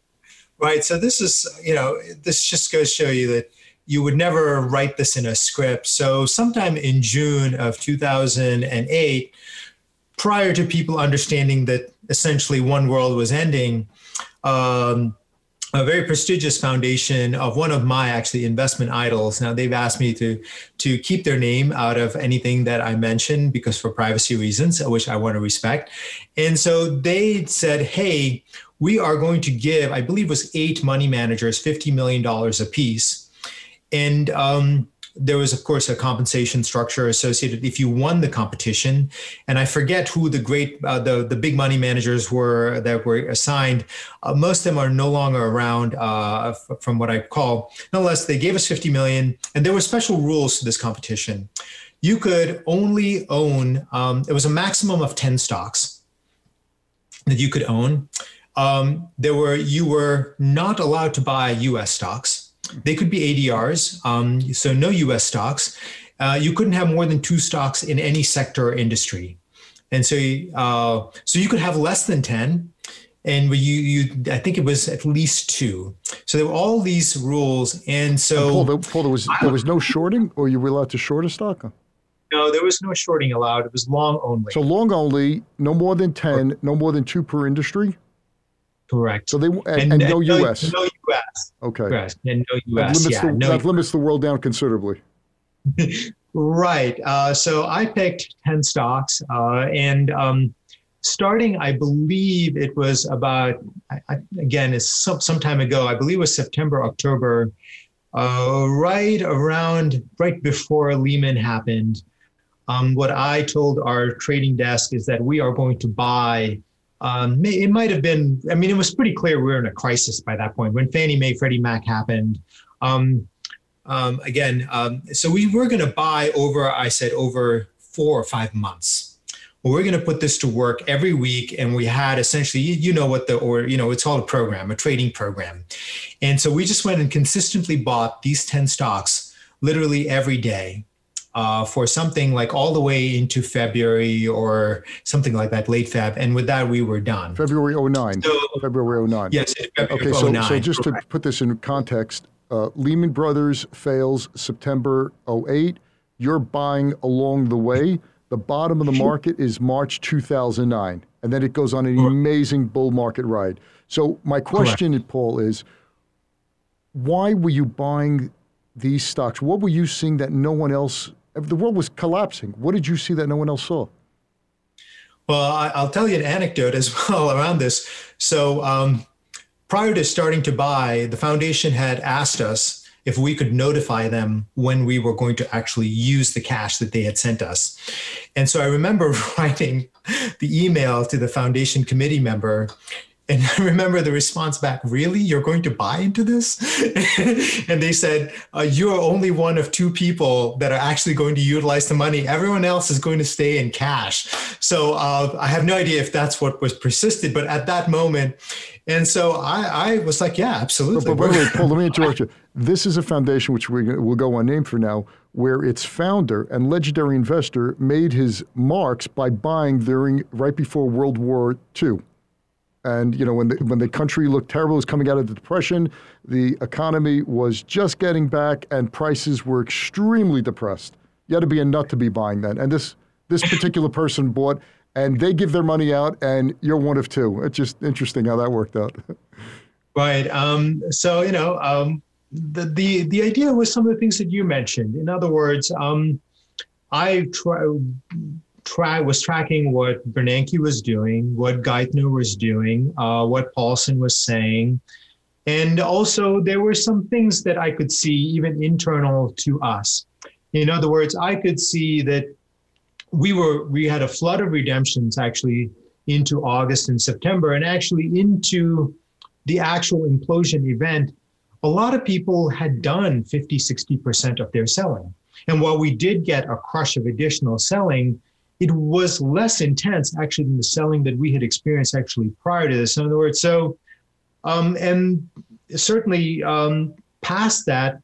Right. So this is, you know, this just goes to show you that you would never write this in a script. So sometime in June of 2008, prior to people understanding that essentially one world was ending, um, a very prestigious foundation of one of my actually investment idols. Now they've asked me to to keep their name out of anything that I mention because for privacy reasons, which I want to respect. And so they said, "Hey, we are going to give, I believe, was eight money managers fifty million dollars a piece." And um, there was, of course, a compensation structure associated if you won the competition. And I forget who the great, uh, the the big money managers were that were assigned. Uh, most of them are no longer around, uh, f- from what I call. Nonetheless, they gave us 50 million, and there were special rules to this competition. You could only own. Um, it was a maximum of 10 stocks that you could own. Um, there were you were not allowed to buy U.S. stocks they could be ADRs, um, so no US stocks. Uh, you couldn't have more than two stocks in any sector or industry. And so, uh, so you could have less than 10 and you, you, I think it was at least two. So there were all these rules, and so
and Paul, Paul, there was there was no shorting, or you were allowed to short a stock.
No, there was no shorting allowed. It was long only.
So long only, no more than ten, no more than two per industry.
Correct.
So they and, and, and no, no, U.S.
No U.S.
Okay.
Correct. And no U.S.
That limits,
yeah,
the,
no
that limits the world down considerably.
right. Uh, so I picked ten stocks, uh, and um, starting, I believe it was about I, I, again, it's some some time ago. I believe it was September, October, uh, right around right before Lehman happened. Um, what I told our trading desk is that we are going to buy um, it might have been, I mean, it was pretty clear we were in a crisis by that point when Fannie Mae, Freddie Mac happened. Um, um, again, um, so we were going to buy over, I said, over four or five months. We're going to put this to work every week. And we had essentially, you, you know what the, or, you know, it's called a program, a trading program. And so we just went and consistently bought these 10 stocks literally every day uh, for something like all the way into February or something like that, late Feb. And with that, we were done.
February 09. So, February 09.
Yes.
February okay, so, 09, so just correct. to put this in context, uh, Lehman Brothers fails September 08. You're buying along the way. The bottom of the market is March 2009. And then it goes on an correct. amazing bull market ride. So, my question, correct. Paul, is why were you buying these stocks? What were you seeing that no one else the world was collapsing. What did you see that no one else saw?
Well, I'll tell you an anecdote as well around this. So, um, prior to starting to buy, the foundation had asked us if we could notify them when we were going to actually use the cash that they had sent us. And so I remember writing the email to the foundation committee member And I remember the response back, really? You're going to buy into this? and they said, uh, You're only one of two people that are actually going to utilize the money. Everyone else is going to stay in cash. So uh, I have no idea if that's what was persisted, but at that moment, and so I, I was like, Yeah, absolutely.
But, but wait, wait, Paul, let me interrupt you. This is a foundation which we will go unnamed for now, where its founder and legendary investor made his marks by buying during right before World War II. And you know, when the, when the country looked terrible, it was coming out of the depression, the economy was just getting back, and prices were extremely depressed. You had to be a nut to be buying that. And this this particular person bought, and they give their money out, and you're one of two. It's just interesting how that worked out.
Right. Um, so you know, um, the the the idea was some of the things that you mentioned. In other words, um, I try try was tracking what Bernanke was doing, what Geithner was doing, uh, what Paulson was saying, and also there were some things that I could see even internal to us. In other words, I could see that we were we had a flood of redemptions actually into August and September, and actually into the actual implosion event. A lot of people had done 50, 60% of their selling. And while we did get a crush of additional selling, it was less intense actually than the selling that we had experienced actually prior to this. In other words, so, um, and certainly um, past that,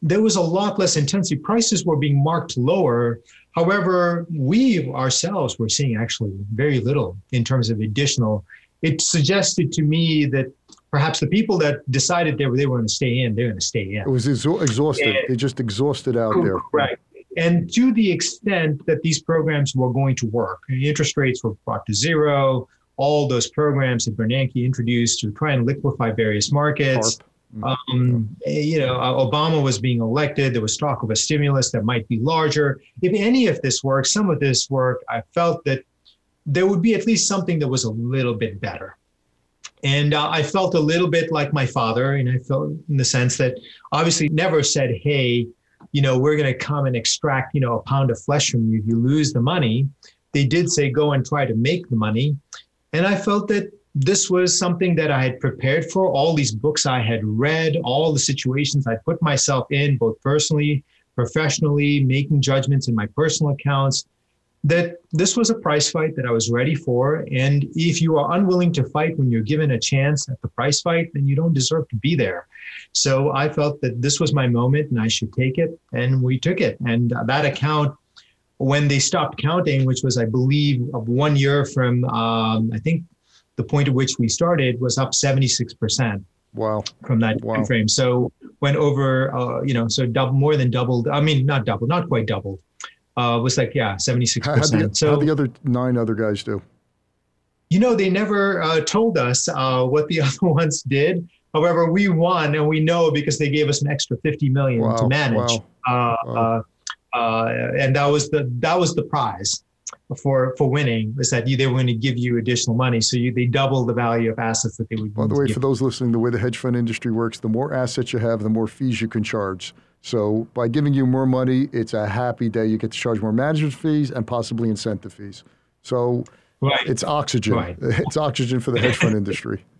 there was a lot less intensity. Prices were being marked lower. However, we ourselves were seeing actually very little in terms of additional. It suggested to me that perhaps the people that decided they were they were going to stay in, they're going to stay in.
It was exhausted. And, they just exhausted out there.
Right. And to the extent that these programs were going to work, interest rates were brought to zero, all those programs that Bernanke introduced to try and liquefy various markets. Mm-hmm. Um, you know, uh, Obama was being elected. There was talk of a stimulus that might be larger. If any of this worked, some of this worked, I felt that there would be at least something that was a little bit better. And uh, I felt a little bit like my father, and I felt in the sense that obviously never said, hey, you know, we're going to come and extract, you know, a pound of flesh from you you lose the money. They did say go and try to make the money. And I felt that this was something that I had prepared for. All these books I had read, all the situations I put myself in, both personally, professionally, making judgments in my personal accounts, that this was a price fight that I was ready for. And if you are unwilling to fight when you're given a chance at the price fight, then you don't deserve to be there. So I felt that this was my moment and I should take it. And we took it. And that account, when they stopped counting, which was, I believe, of one year from, um, I think, the point at which we started, was up 76%.
Wow.
From that wow. time frame. So went over, uh, you know, so double, more than doubled. I mean, not double, not quite doubled uh, was like yeah, seventy six percent.
So how the other nine other guys do?
You know, they never uh, told us uh, what the other ones did. However, we won, and we know because they gave us an extra fifty million wow, to manage, wow, uh, wow. Uh, uh, and that was the that was the prize for for winning was that you, they were going to give you additional money, so you, they double the value of assets that they would.
By the way, for those listening, the way the hedge fund industry works, the more assets you have, the more fees you can charge. So by giving you more money, it's a happy day. You get to charge more management fees and possibly incentive fees. So right. it's oxygen. Right. It's oxygen for the hedge fund industry.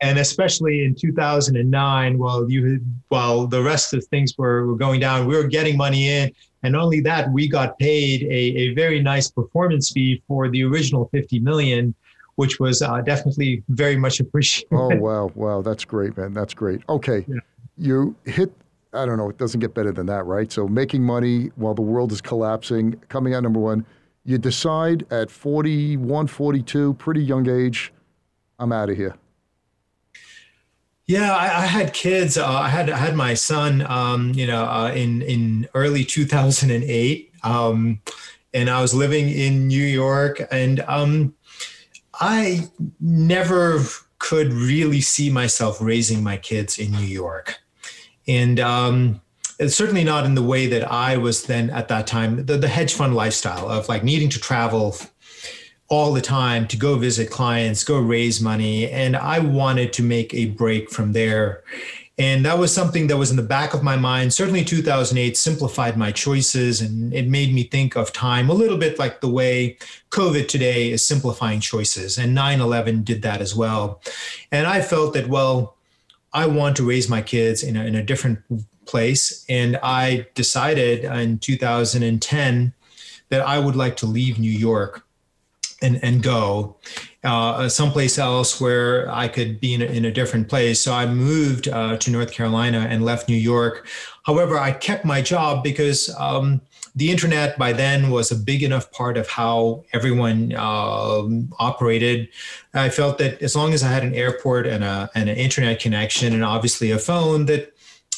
And especially in 2009, while you while the rest of things were, were going down, we were getting money in, and only that we got paid a, a very nice performance fee for the original 50 million which was uh, definitely very much appreciated.
Oh wow, wow, that's great, man. That's great. Okay, yeah. you hit I don't know, it doesn't get better than that, right? So making money while the world is collapsing, coming out number one, you decide at 41, 42, pretty young age, I'm out of here.
Yeah, I, I had kids. Uh, I had I had my son, um, you know, uh, in in early 2008, um, and I was living in New York, and um, I never could really see myself raising my kids in New York and um, it's certainly not in the way that I was then at that time, the, the hedge fund lifestyle of like needing to travel all the time to go visit clients, go raise money. And I wanted to make a break from there. And that was something that was in the back of my mind. Certainly 2008 simplified my choices and it made me think of time a little bit like the way COVID today is simplifying choices. And 9 11 did that as well. And I felt that, well, I want to raise my kids in a, in a different place. And I decided in 2010 that I would like to leave New York and, and go uh, someplace else where I could be in a, in a different place. So I moved uh, to North Carolina and left New York. However, I kept my job because um, the internet by then was a big enough part of how everyone uh, operated. I felt that as long as I had an airport and, a, and an internet connection and obviously a phone, that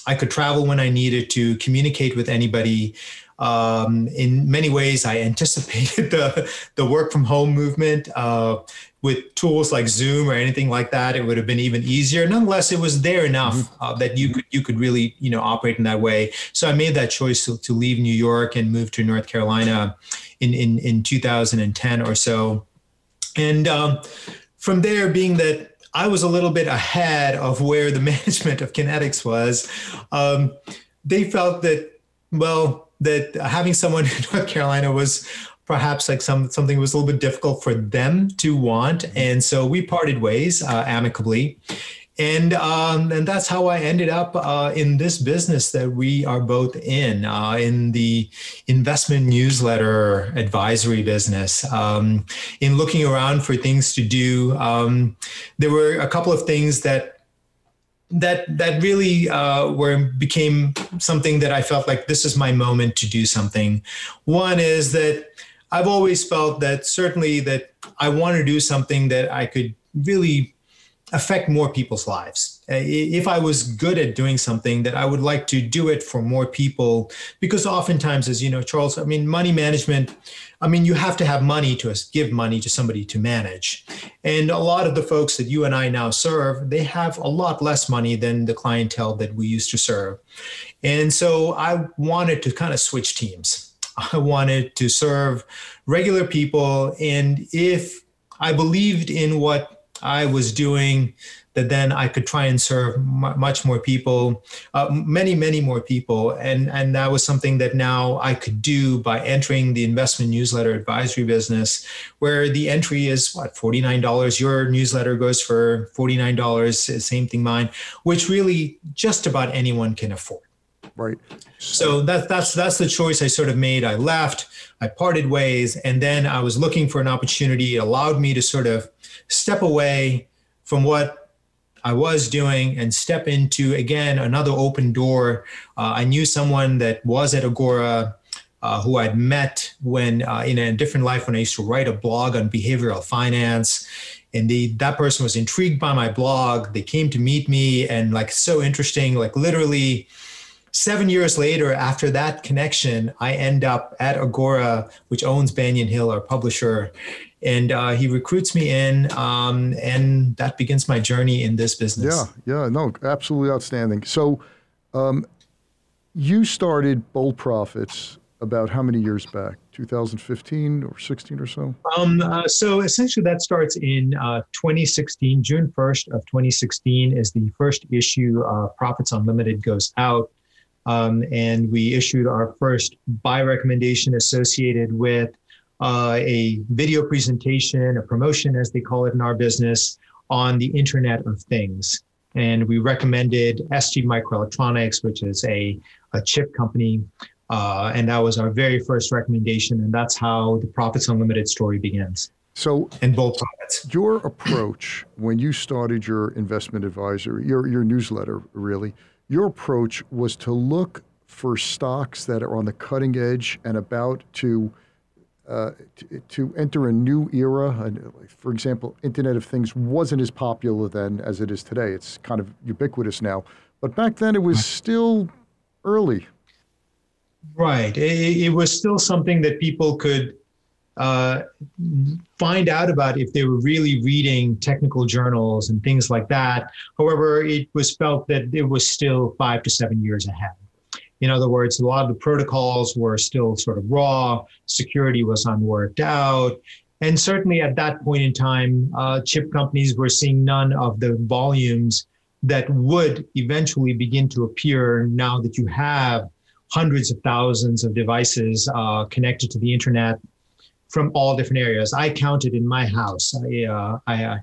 I could travel when I needed to communicate with anybody. Um, in many ways, I anticipated the the work from home movement. Uh, with tools like Zoom or anything like that, it would have been even easier. Nonetheless, it was there enough mm-hmm. uh, that you could you could really you know operate in that way. So I made that choice to, to leave New York and move to North Carolina in in, in 2010 or so, and um, from there, being that I was a little bit ahead of where the management of Kinetics was, um, they felt that well that having someone in North Carolina was perhaps like some something was a little bit difficult for them to want, mm-hmm. and so we parted ways uh, amicably. And um, and that's how I ended up uh, in this business that we are both in, uh, in the investment newsletter advisory business. Um, in looking around for things to do, um, there were a couple of things that that that really uh, were became something that I felt like this is my moment to do something. One is that I've always felt that certainly that I want to do something that I could really affect more people's lives. Uh, if I was good at doing something, that I would like to do it for more people, because oftentimes, as you know, Charles, I mean, money management. I mean, you have to have money to give money to somebody to manage, and a lot of the folks that you and I now serve, they have a lot less money than the clientele that we used to serve, and so I wanted to kind of switch teams. I wanted to serve regular people. And if I believed in what I was doing, that then I could try and serve m- much more people, uh, many, many more people. And, and that was something that now I could do by entering the investment newsletter advisory business, where the entry is what, $49. Your newsletter goes for $49, same thing mine, which really just about anyone can afford.
Right.
So that's that's that's the choice I sort of made. I left, I parted ways, and then I was looking for an opportunity. It allowed me to sort of step away from what I was doing and step into again another open door. Uh, I knew someone that was at Agora. Uh, who I'd met when uh, in a different life when I used to write a blog on behavioral finance, and the that person was intrigued by my blog. They came to meet me and like so interesting, like literally seven years later, after that connection, I end up at Agora, which owns Banyan Hill, our publisher. And uh, he recruits me in, um, and that begins my journey in this business.
Yeah, yeah, no, absolutely outstanding. So, um, you started Bold Profits about how many years back? 2015 or 16 or so?
Um, uh, so essentially, that starts in uh, 2016. June 1st of 2016 is the first issue. of Profits Unlimited goes out. Um, and we issued our first buy recommendation associated with uh, a video presentation, a promotion, as they call it in our business, on the Internet of Things. And we recommended STMicroelectronics, which is a, a chip company. Uh, and that was our very first recommendation. And that's how the Profits Unlimited story begins.
So,
and both Profits.
Your approach when you started your investment advisor, your, your newsletter, really, your approach was to look for stocks that are on the cutting edge and about to uh, to, to, enter a new era. For example, Internet of Things wasn't as popular then as it is today. It's kind of ubiquitous now, but back then it was still early.
Right. It, it was still something that people could uh, find out about if they were really reading technical journals and things like that. However, it was felt that it was still five to seven years ahead. In other words, a lot of the protocols were still sort of raw, security was unworked out. And certainly at that point in time, uh, chip companies were seeing none of the volumes that would eventually begin to appear now that you have hundreds of thousands of devices uh, connected to the internet from all different areas. I counted in my house. I, uh, I,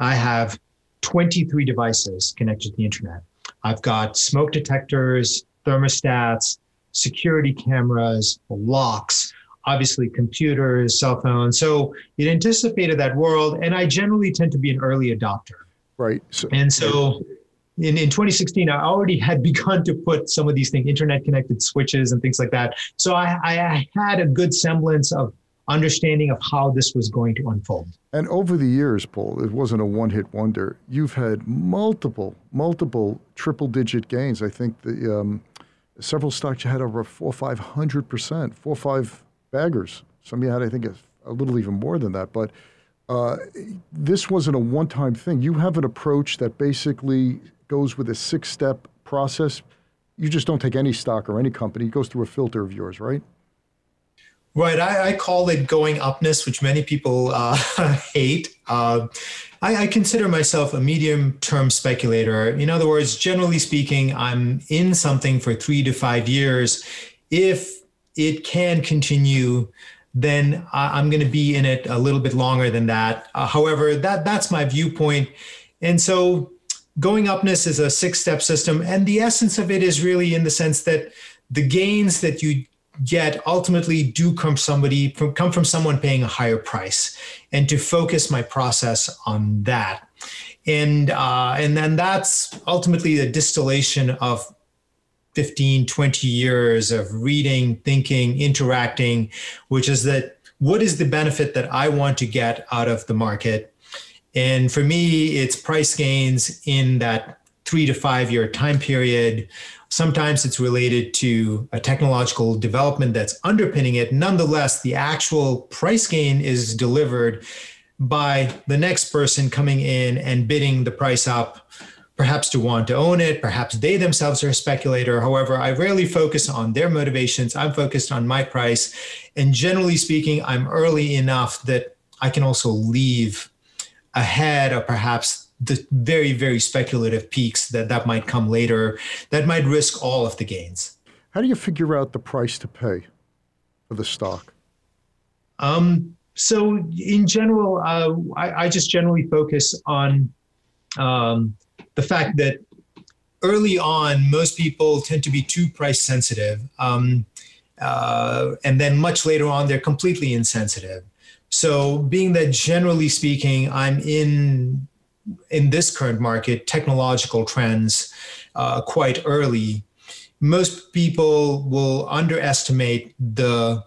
I have 23 devices connected to the internet. I've got smoke detectors, thermostats, security cameras, locks, obviously computers, cell phones. So it anticipated that world. And I generally tend to be an early adopter.
Right.
So, and so in, in 2016, I already had begun to put some of these things, internet connected switches and things like that. So I, I had a good semblance of understanding of how this was going to unfold.
And over the years, Paul, it wasn't a one hit wonder. You've had multiple, multiple triple digit gains. I think the um, several stocks you had over four, five hundred percent, four, five baggers. Some you had, I think, a, a little even more than that. But uh, this wasn't a one time thing. You have an approach that basically goes with a six step process. You just don't take any stock or any company, it goes through a filter of yours, right?
Right. I, I call it going upness, which many people uh, hate. Uh, I, I, consider myself a medium term speculator. In other words, generally speaking, I'm in something for three to five years. If it can continue, then I'm going to be in it a little bit longer than that. Uh, however, that that's my viewpoint. And so going upness is a six step system. And the essence of it is really in the sense that the gains that you yet ultimately do come somebody from, come from someone paying a higher price. And to focus my process on that. And uh, and then that's ultimately the distillation of 15 20 years of reading thinking interacting which is that what is the benefit that i want to get out of the market? And for me it's price gains in that three to five year time period Sometimes it's related to a technological development that's underpinning it. Nonetheless, the actual price gain is delivered by the next person coming in and bidding the price up, perhaps to want to own it, perhaps they themselves are a speculator. However, I rarely focus on their motivations. I'm focused on my price. And generally speaking, I'm early enough that I can also leave ahead of perhaps the very very speculative peaks that that might come later that might risk all of the gains.
How do you figure out the price to pay for the stock?
Um, so in general uh, I, I, just generally focus on um, the fact that early on most people tend to be too price sensitive um, uh, and then much later on they're completely insensitive. So being that generally speaking i'm in in this current market technological trends uh, quite early, most people will underestimate the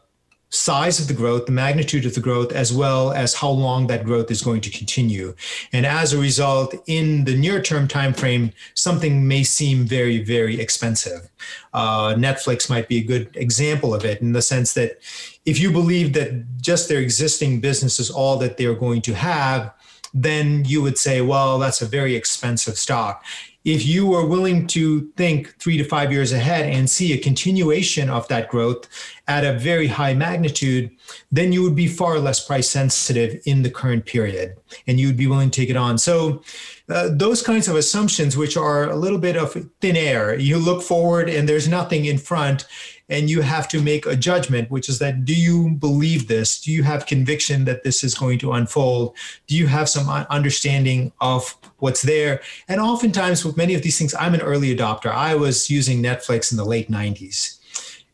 size of the growth, the magnitude of the growth, as well as how long that growth is going to continue. And as a result, in the near-term time frame, something may seem very, very expensive. Uh, Netflix might be a good example of it in the sense that if you believe that just their existing business is all that they're going to have, then you would say, well, that's a very expensive stock. If you are willing to think three to five years ahead and see a continuation of that growth at a very high magnitude, then you would be far less price sensitive in the current period and you would be willing to take it on. So, uh, those kinds of assumptions, which are a little bit of thin air, you look forward and there's nothing in front and you have to make a judgment which is that do you believe this do you have conviction that this is going to unfold do you have some understanding of what's there and oftentimes with many of these things i'm an early adopter i was using netflix in the late 90s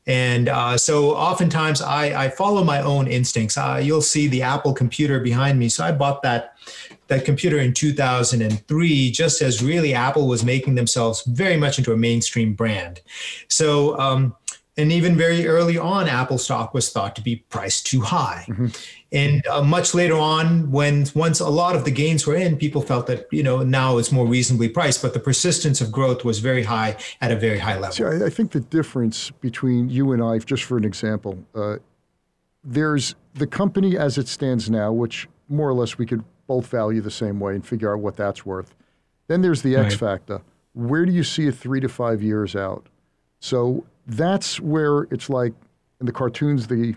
and uh, so oftentimes I, I, follow my own instincts. Uh, you'll see the Apple computer behind me. So I bought that that computer in 2003, just as really Apple was making themselves very much into a mainstream brand. So um, and even very early on, Apple stock was thought to be priced too high. Mm-hmm. And uh, much later on, when once a lot of the gains were in, people felt that you know now it's more reasonably priced. But the persistence of growth was very high at a very high level.
See, I, I think the difference between you and I, just for an example, uh, there's the company as it stands now, which more or less we could both value the same way and figure out what that's worth. Then there's the X right. factor. Where do you see it three to five years out? So that's where it's like in the cartoons, the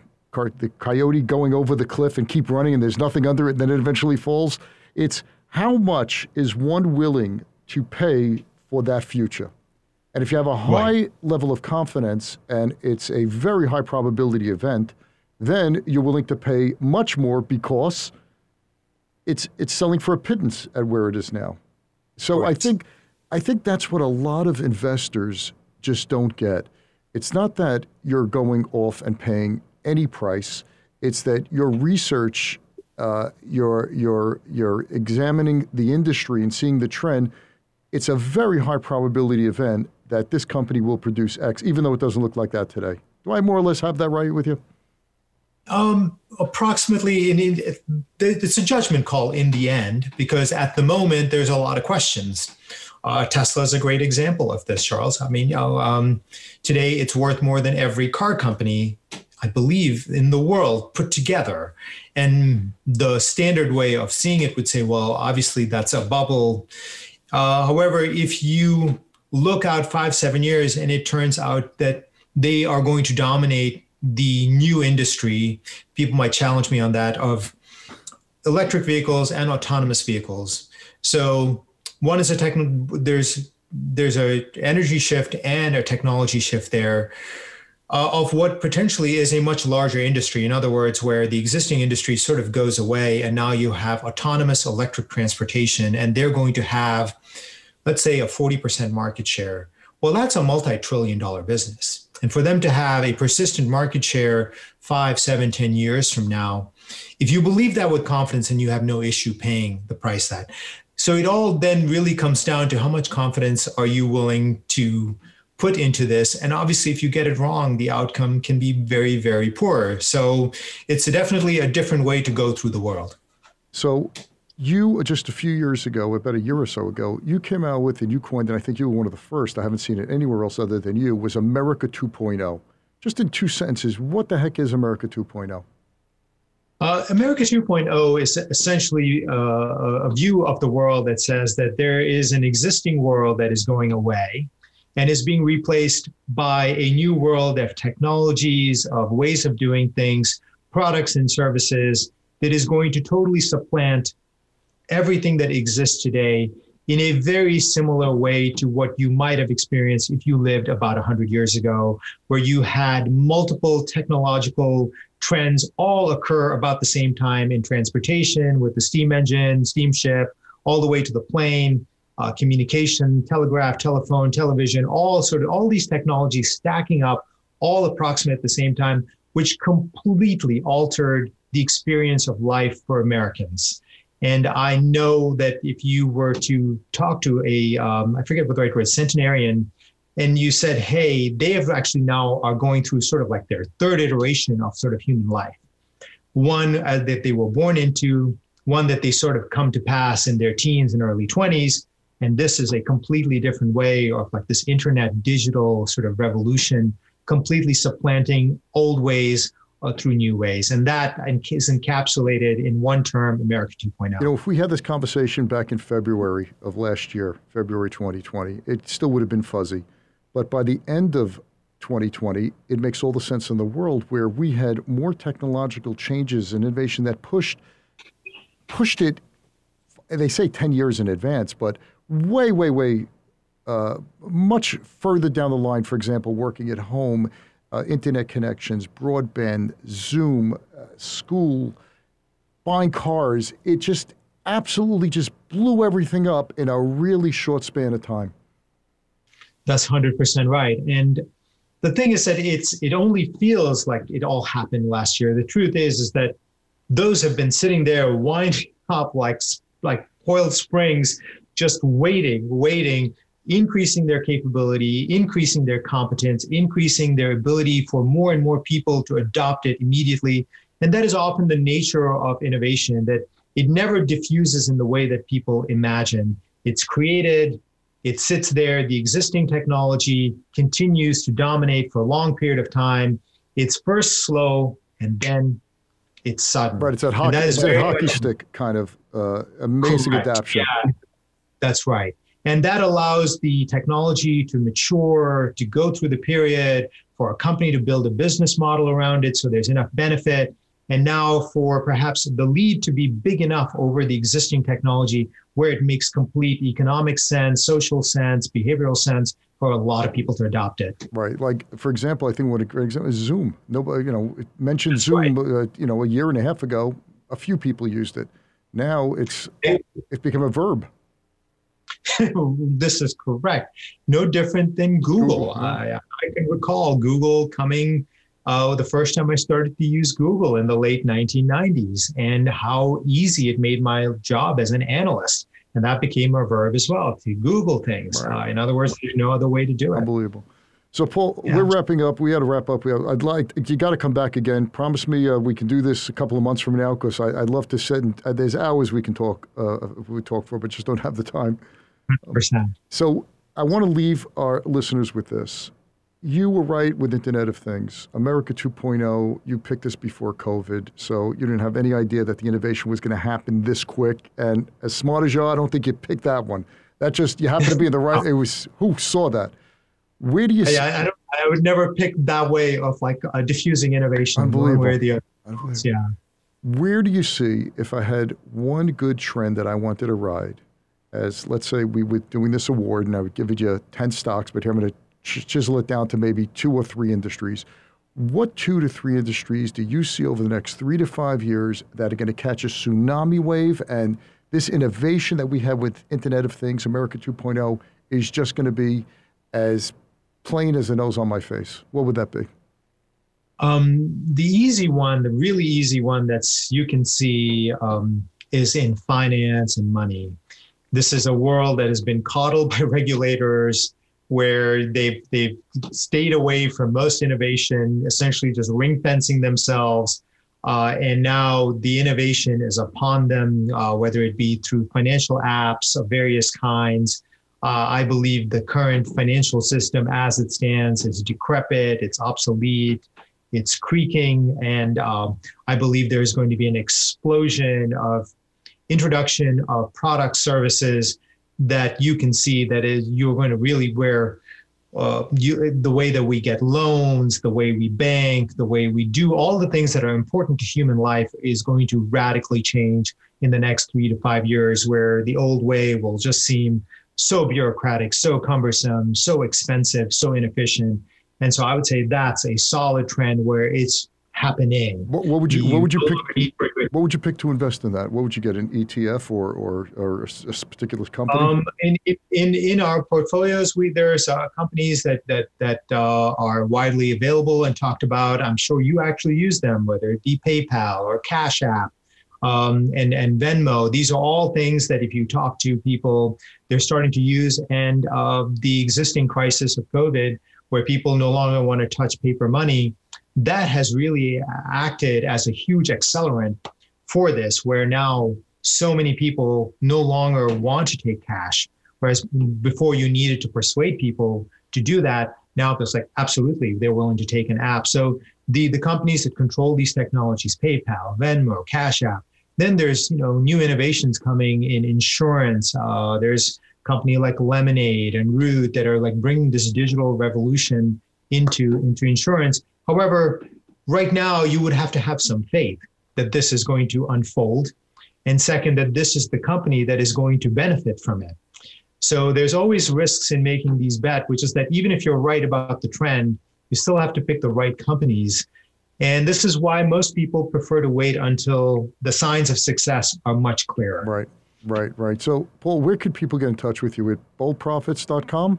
the coyote going over the cliff and keep running, and there's nothing under it, and then it eventually falls. It's how much is one willing to pay for that future. And if you have a high right. level of confidence and it's a very high probability event, then you're willing to pay much more because it's it's selling for a pittance at where it is now. So I think I think that's what a lot of investors just don't get. It's not that you're going off and paying any price. It's that your research, uh, you're, you're, you're examining the industry and seeing the trend. It's a very high probability event that this company will produce X, even though it doesn't look like that today. Do I more or less have that right with you?
Um, approximately, in, in, it's a judgment call in the end because at the moment there's a lot of questions. Uh, Tesla is a great example of this, Charles. I mean, you know, um, today it's worth more than every car company, I believe, in the world put together. And the standard way of seeing it would say, well, obviously that's a bubble. Uh, however, if you look out five, seven years and it turns out that they are going to dominate the new industry, people might challenge me on that, of electric vehicles and autonomous vehicles. So one is a technical, there's there's a energy shift and a technology shift there uh, of what potentially is a much larger industry. In other words, where the existing industry sort of goes away, and now you have autonomous electric transportation, and they're going to have let's say a 40% market share, well, that's a multi trillion dollar business. And for them to have a persistent market share five, seven, ten years from now, if you believe that with confidence and you have no issue paying the price that. So it all then really comes down to how much confidence are you willing to put into this. And obviously, if you get it wrong, the outcome can be very, very poor. So it's definitely a different way to go through the world.
So you just a few years ago, about a year or so ago, you came out with and you coined, and I think you were one of the first. I haven't seen it anywhere else other than you. Was America 2.0? Just in two sentences, what the heck is America 2.0?
Uh, America 2.0 is essentially uh, a view of the world that says that there is an existing world that is going away and is being replaced by a new world of technologies, of ways of doing things, products and services that is going to totally supplant everything that exists today in a very similar way to what you might have experienced if you lived about 100 years ago, where you had multiple technological trends all occur about the same time in transportation with the steam engine, steamship, all the way to the plane, uh, communication, telegraph, telephone, television, all sort of all these technologies stacking up, all approximate at the same time, which completely altered the experience of life for Americans. And I know that if you were to talk to a, um, I forget what the right word, centenarian, and you said, hey, they have actually now are going through sort of like their third iteration of sort of human life. One uh, that they were born into, one that they sort of come to pass in their teens and early 20s. And this is a completely different way of like this internet digital sort of revolution, completely supplanting old ways uh, through new ways. And that is encapsulated in one term, America 2.0.
You know, if we had this conversation back in February of last year, February 2020, it still would have been fuzzy. But by the end of 2020, it makes all the sense in the world where we had more technological changes and innovation that pushed pushed it. They say 10 years in advance, but way, way, way uh, much further down the line. For example, working at home uh, internet connections, broadband, Zoom, uh, school, buying cars. It just absolutely just blew everything up in a really short span of time.
That's 100% right. And the thing is that it's it only feels like it all happened last year. The truth is is that those have been sitting there winding up like like coiled springs just waiting, waiting increasing their capability, increasing their competence, increasing their ability for more and more people to adopt it immediately. And that is often the nature of innovation, that it never diffuses in the way that people imagine. It's created, it sits there, the existing technology continues to dominate for a long period of time. It's first slow and then it's sudden.
Right, it's that hockey, that it's that hockey stick kind of uh, amazing correct. adaptation.
Yeah, that's right. And that allows the technology to mature, to go through the period for a company to build a business model around it so there's enough benefit. And now for perhaps the lead to be big enough over the existing technology where it makes complete economic sense, social sense, behavioral sense for a lot of people to adopt it.
Right. Like, for example, I think what a great example is Zoom. Nobody, you know, mentioned That's Zoom, right. uh, you know, a year and a half ago, a few people used it. Now it's it's become a verb.
this is correct. No different than Google. Google. I, I can recall Google coming uh, the first time I started to use Google in the late 1990s and how easy it made my job as an analyst. And that became a verb as well to Google things. Right. Uh, in other words, there's no other way to do it.
Unbelievable. So, Paul, yeah. we're wrapping up. We had to wrap up. I'd like you got to come back again. Promise me uh, we can do this a couple of months from now because I'd love to sit. And, uh, there's hours we can talk. Uh, we talk for, but just don't have the time.
Percent.
So, I want to leave our listeners with this you were right with Internet of Things. America 2.0, you picked this before COVID, so you didn't have any idea that the innovation was going to happen this quick. And as smart as you are, I don't think you picked that one. That just, you happened to be in the right, it was, who saw that? Where do you
see? I, I, I, would never pick that way of like uh, diffusing innovation.
Unbelievable.
Where
the Unbelievable. Yeah. Where do you see, if I had one good trend that I wanted to ride, as let's say we were doing this award and I would give you 10 stocks, but here I'm going to chisel it down to maybe two or three industries. What two to three industries do you see over the next three to five years that are going to catch a tsunami wave? And this innovation that we have with Internet of Things, America 2.0, is just going to be as plain as the nose on my face. What would that be?
Um, the easy one, the really easy one that's you can see um, is in finance and money. This is a world that has been coddled by regulators where they've they've stayed away from most innovation, essentially just ring fencing themselves. Uh, and now the innovation is upon them, uh, whether it be through financial apps of various kinds. Uh, I believe the current financial system, as it stands, is decrepit, it's obsolete, it's creaking, and um, I believe there's going to be an explosion of introduction of product services that you can see that is you're going to really where uh, you, the way that we get loans, the way we bank, the way we do all the things that are important to human life is going to radically change in the next three to five years, where the old way will just seem so bureaucratic, so cumbersome, so expensive, so inefficient. And so I would say that's a solid trend where it's happening.
What, what would you What would you pick? What would you pick to invest in that? What would you get an ETF or or, or a, a particular company? Um,
in, in in our portfolios, we there's uh, companies that that that uh, are widely available and talked about. I'm sure you actually use them, whether it be PayPal or Cash App. Um, and and Venmo. These are all things that if you talk to people, they're starting to use. And uh, the existing crisis of COVID, where people no longer want to touch paper money, that has really acted as a huge accelerant for this, where now so many people no longer want to take cash. Whereas before you needed to persuade people to do that, now it's like absolutely they're willing to take an app. So the the companies that control these technologies, PayPal, Venmo, Cash App. Then there's you know new innovations coming in insurance. Uh, there's company like Lemonade and Root that are like bringing this digital revolution into into insurance However, right now you would have to have some faith that this is going to unfold. And second, that this is the company that is going to benefit from it. So there's always risks in making these bets, which is that even if you're right about the trend, you still have to pick the right companies. And this is why most people prefer to wait until the signs of success are much clearer.
Right, right, right. So, Paul, where could people get in touch with you? At boldprofits.com?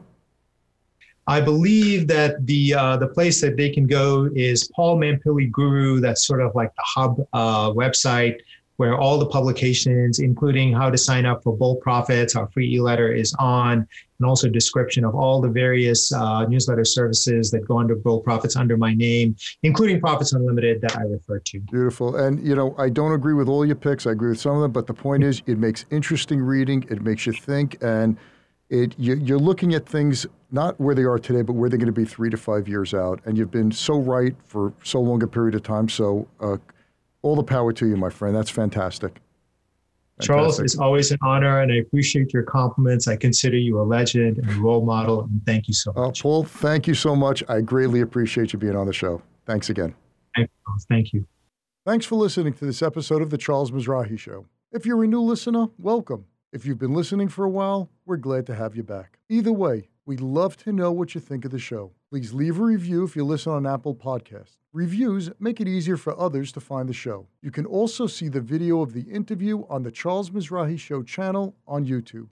I believe that the uh, the place that they can go is Paul Mampilly Guru. That's sort of like the hub uh, website where all the publications, including how to sign up for Bold Profits, our free e-letter is on, and also description of all the various uh, newsletter services that go under Bold Profits under my name, including Profits Unlimited that I refer to.
Beautiful. And you know, I don't agree with all your picks. I agree with some of them, but the point is, it makes interesting reading. It makes you think and it, you, are looking at things not where they are today, but where they're going to be three to five years out. And you've been so right for so long a period of time. So, uh, all the power to you, my friend. That's fantastic.
fantastic. Charles, it's always an honor, and I appreciate your compliments. I consider you a legend and a role model, and thank you so uh, much.
Uh, Paul, thank you so much. I greatly appreciate you being on the show. Thanks again.
Thank you.
Thanks for listening to this episode of The Charles Mizrahi Show. If you're a new listener, welcome. If you've been listening for a while, we're glad to have you back. Either way, we'd love to know what you think of the show. Please leave a review if you listen on Apple Podcasts. Reviews make it easier for others to find the show. You can also see the video of the interview on the Charles Mizrahi Show channel on YouTube.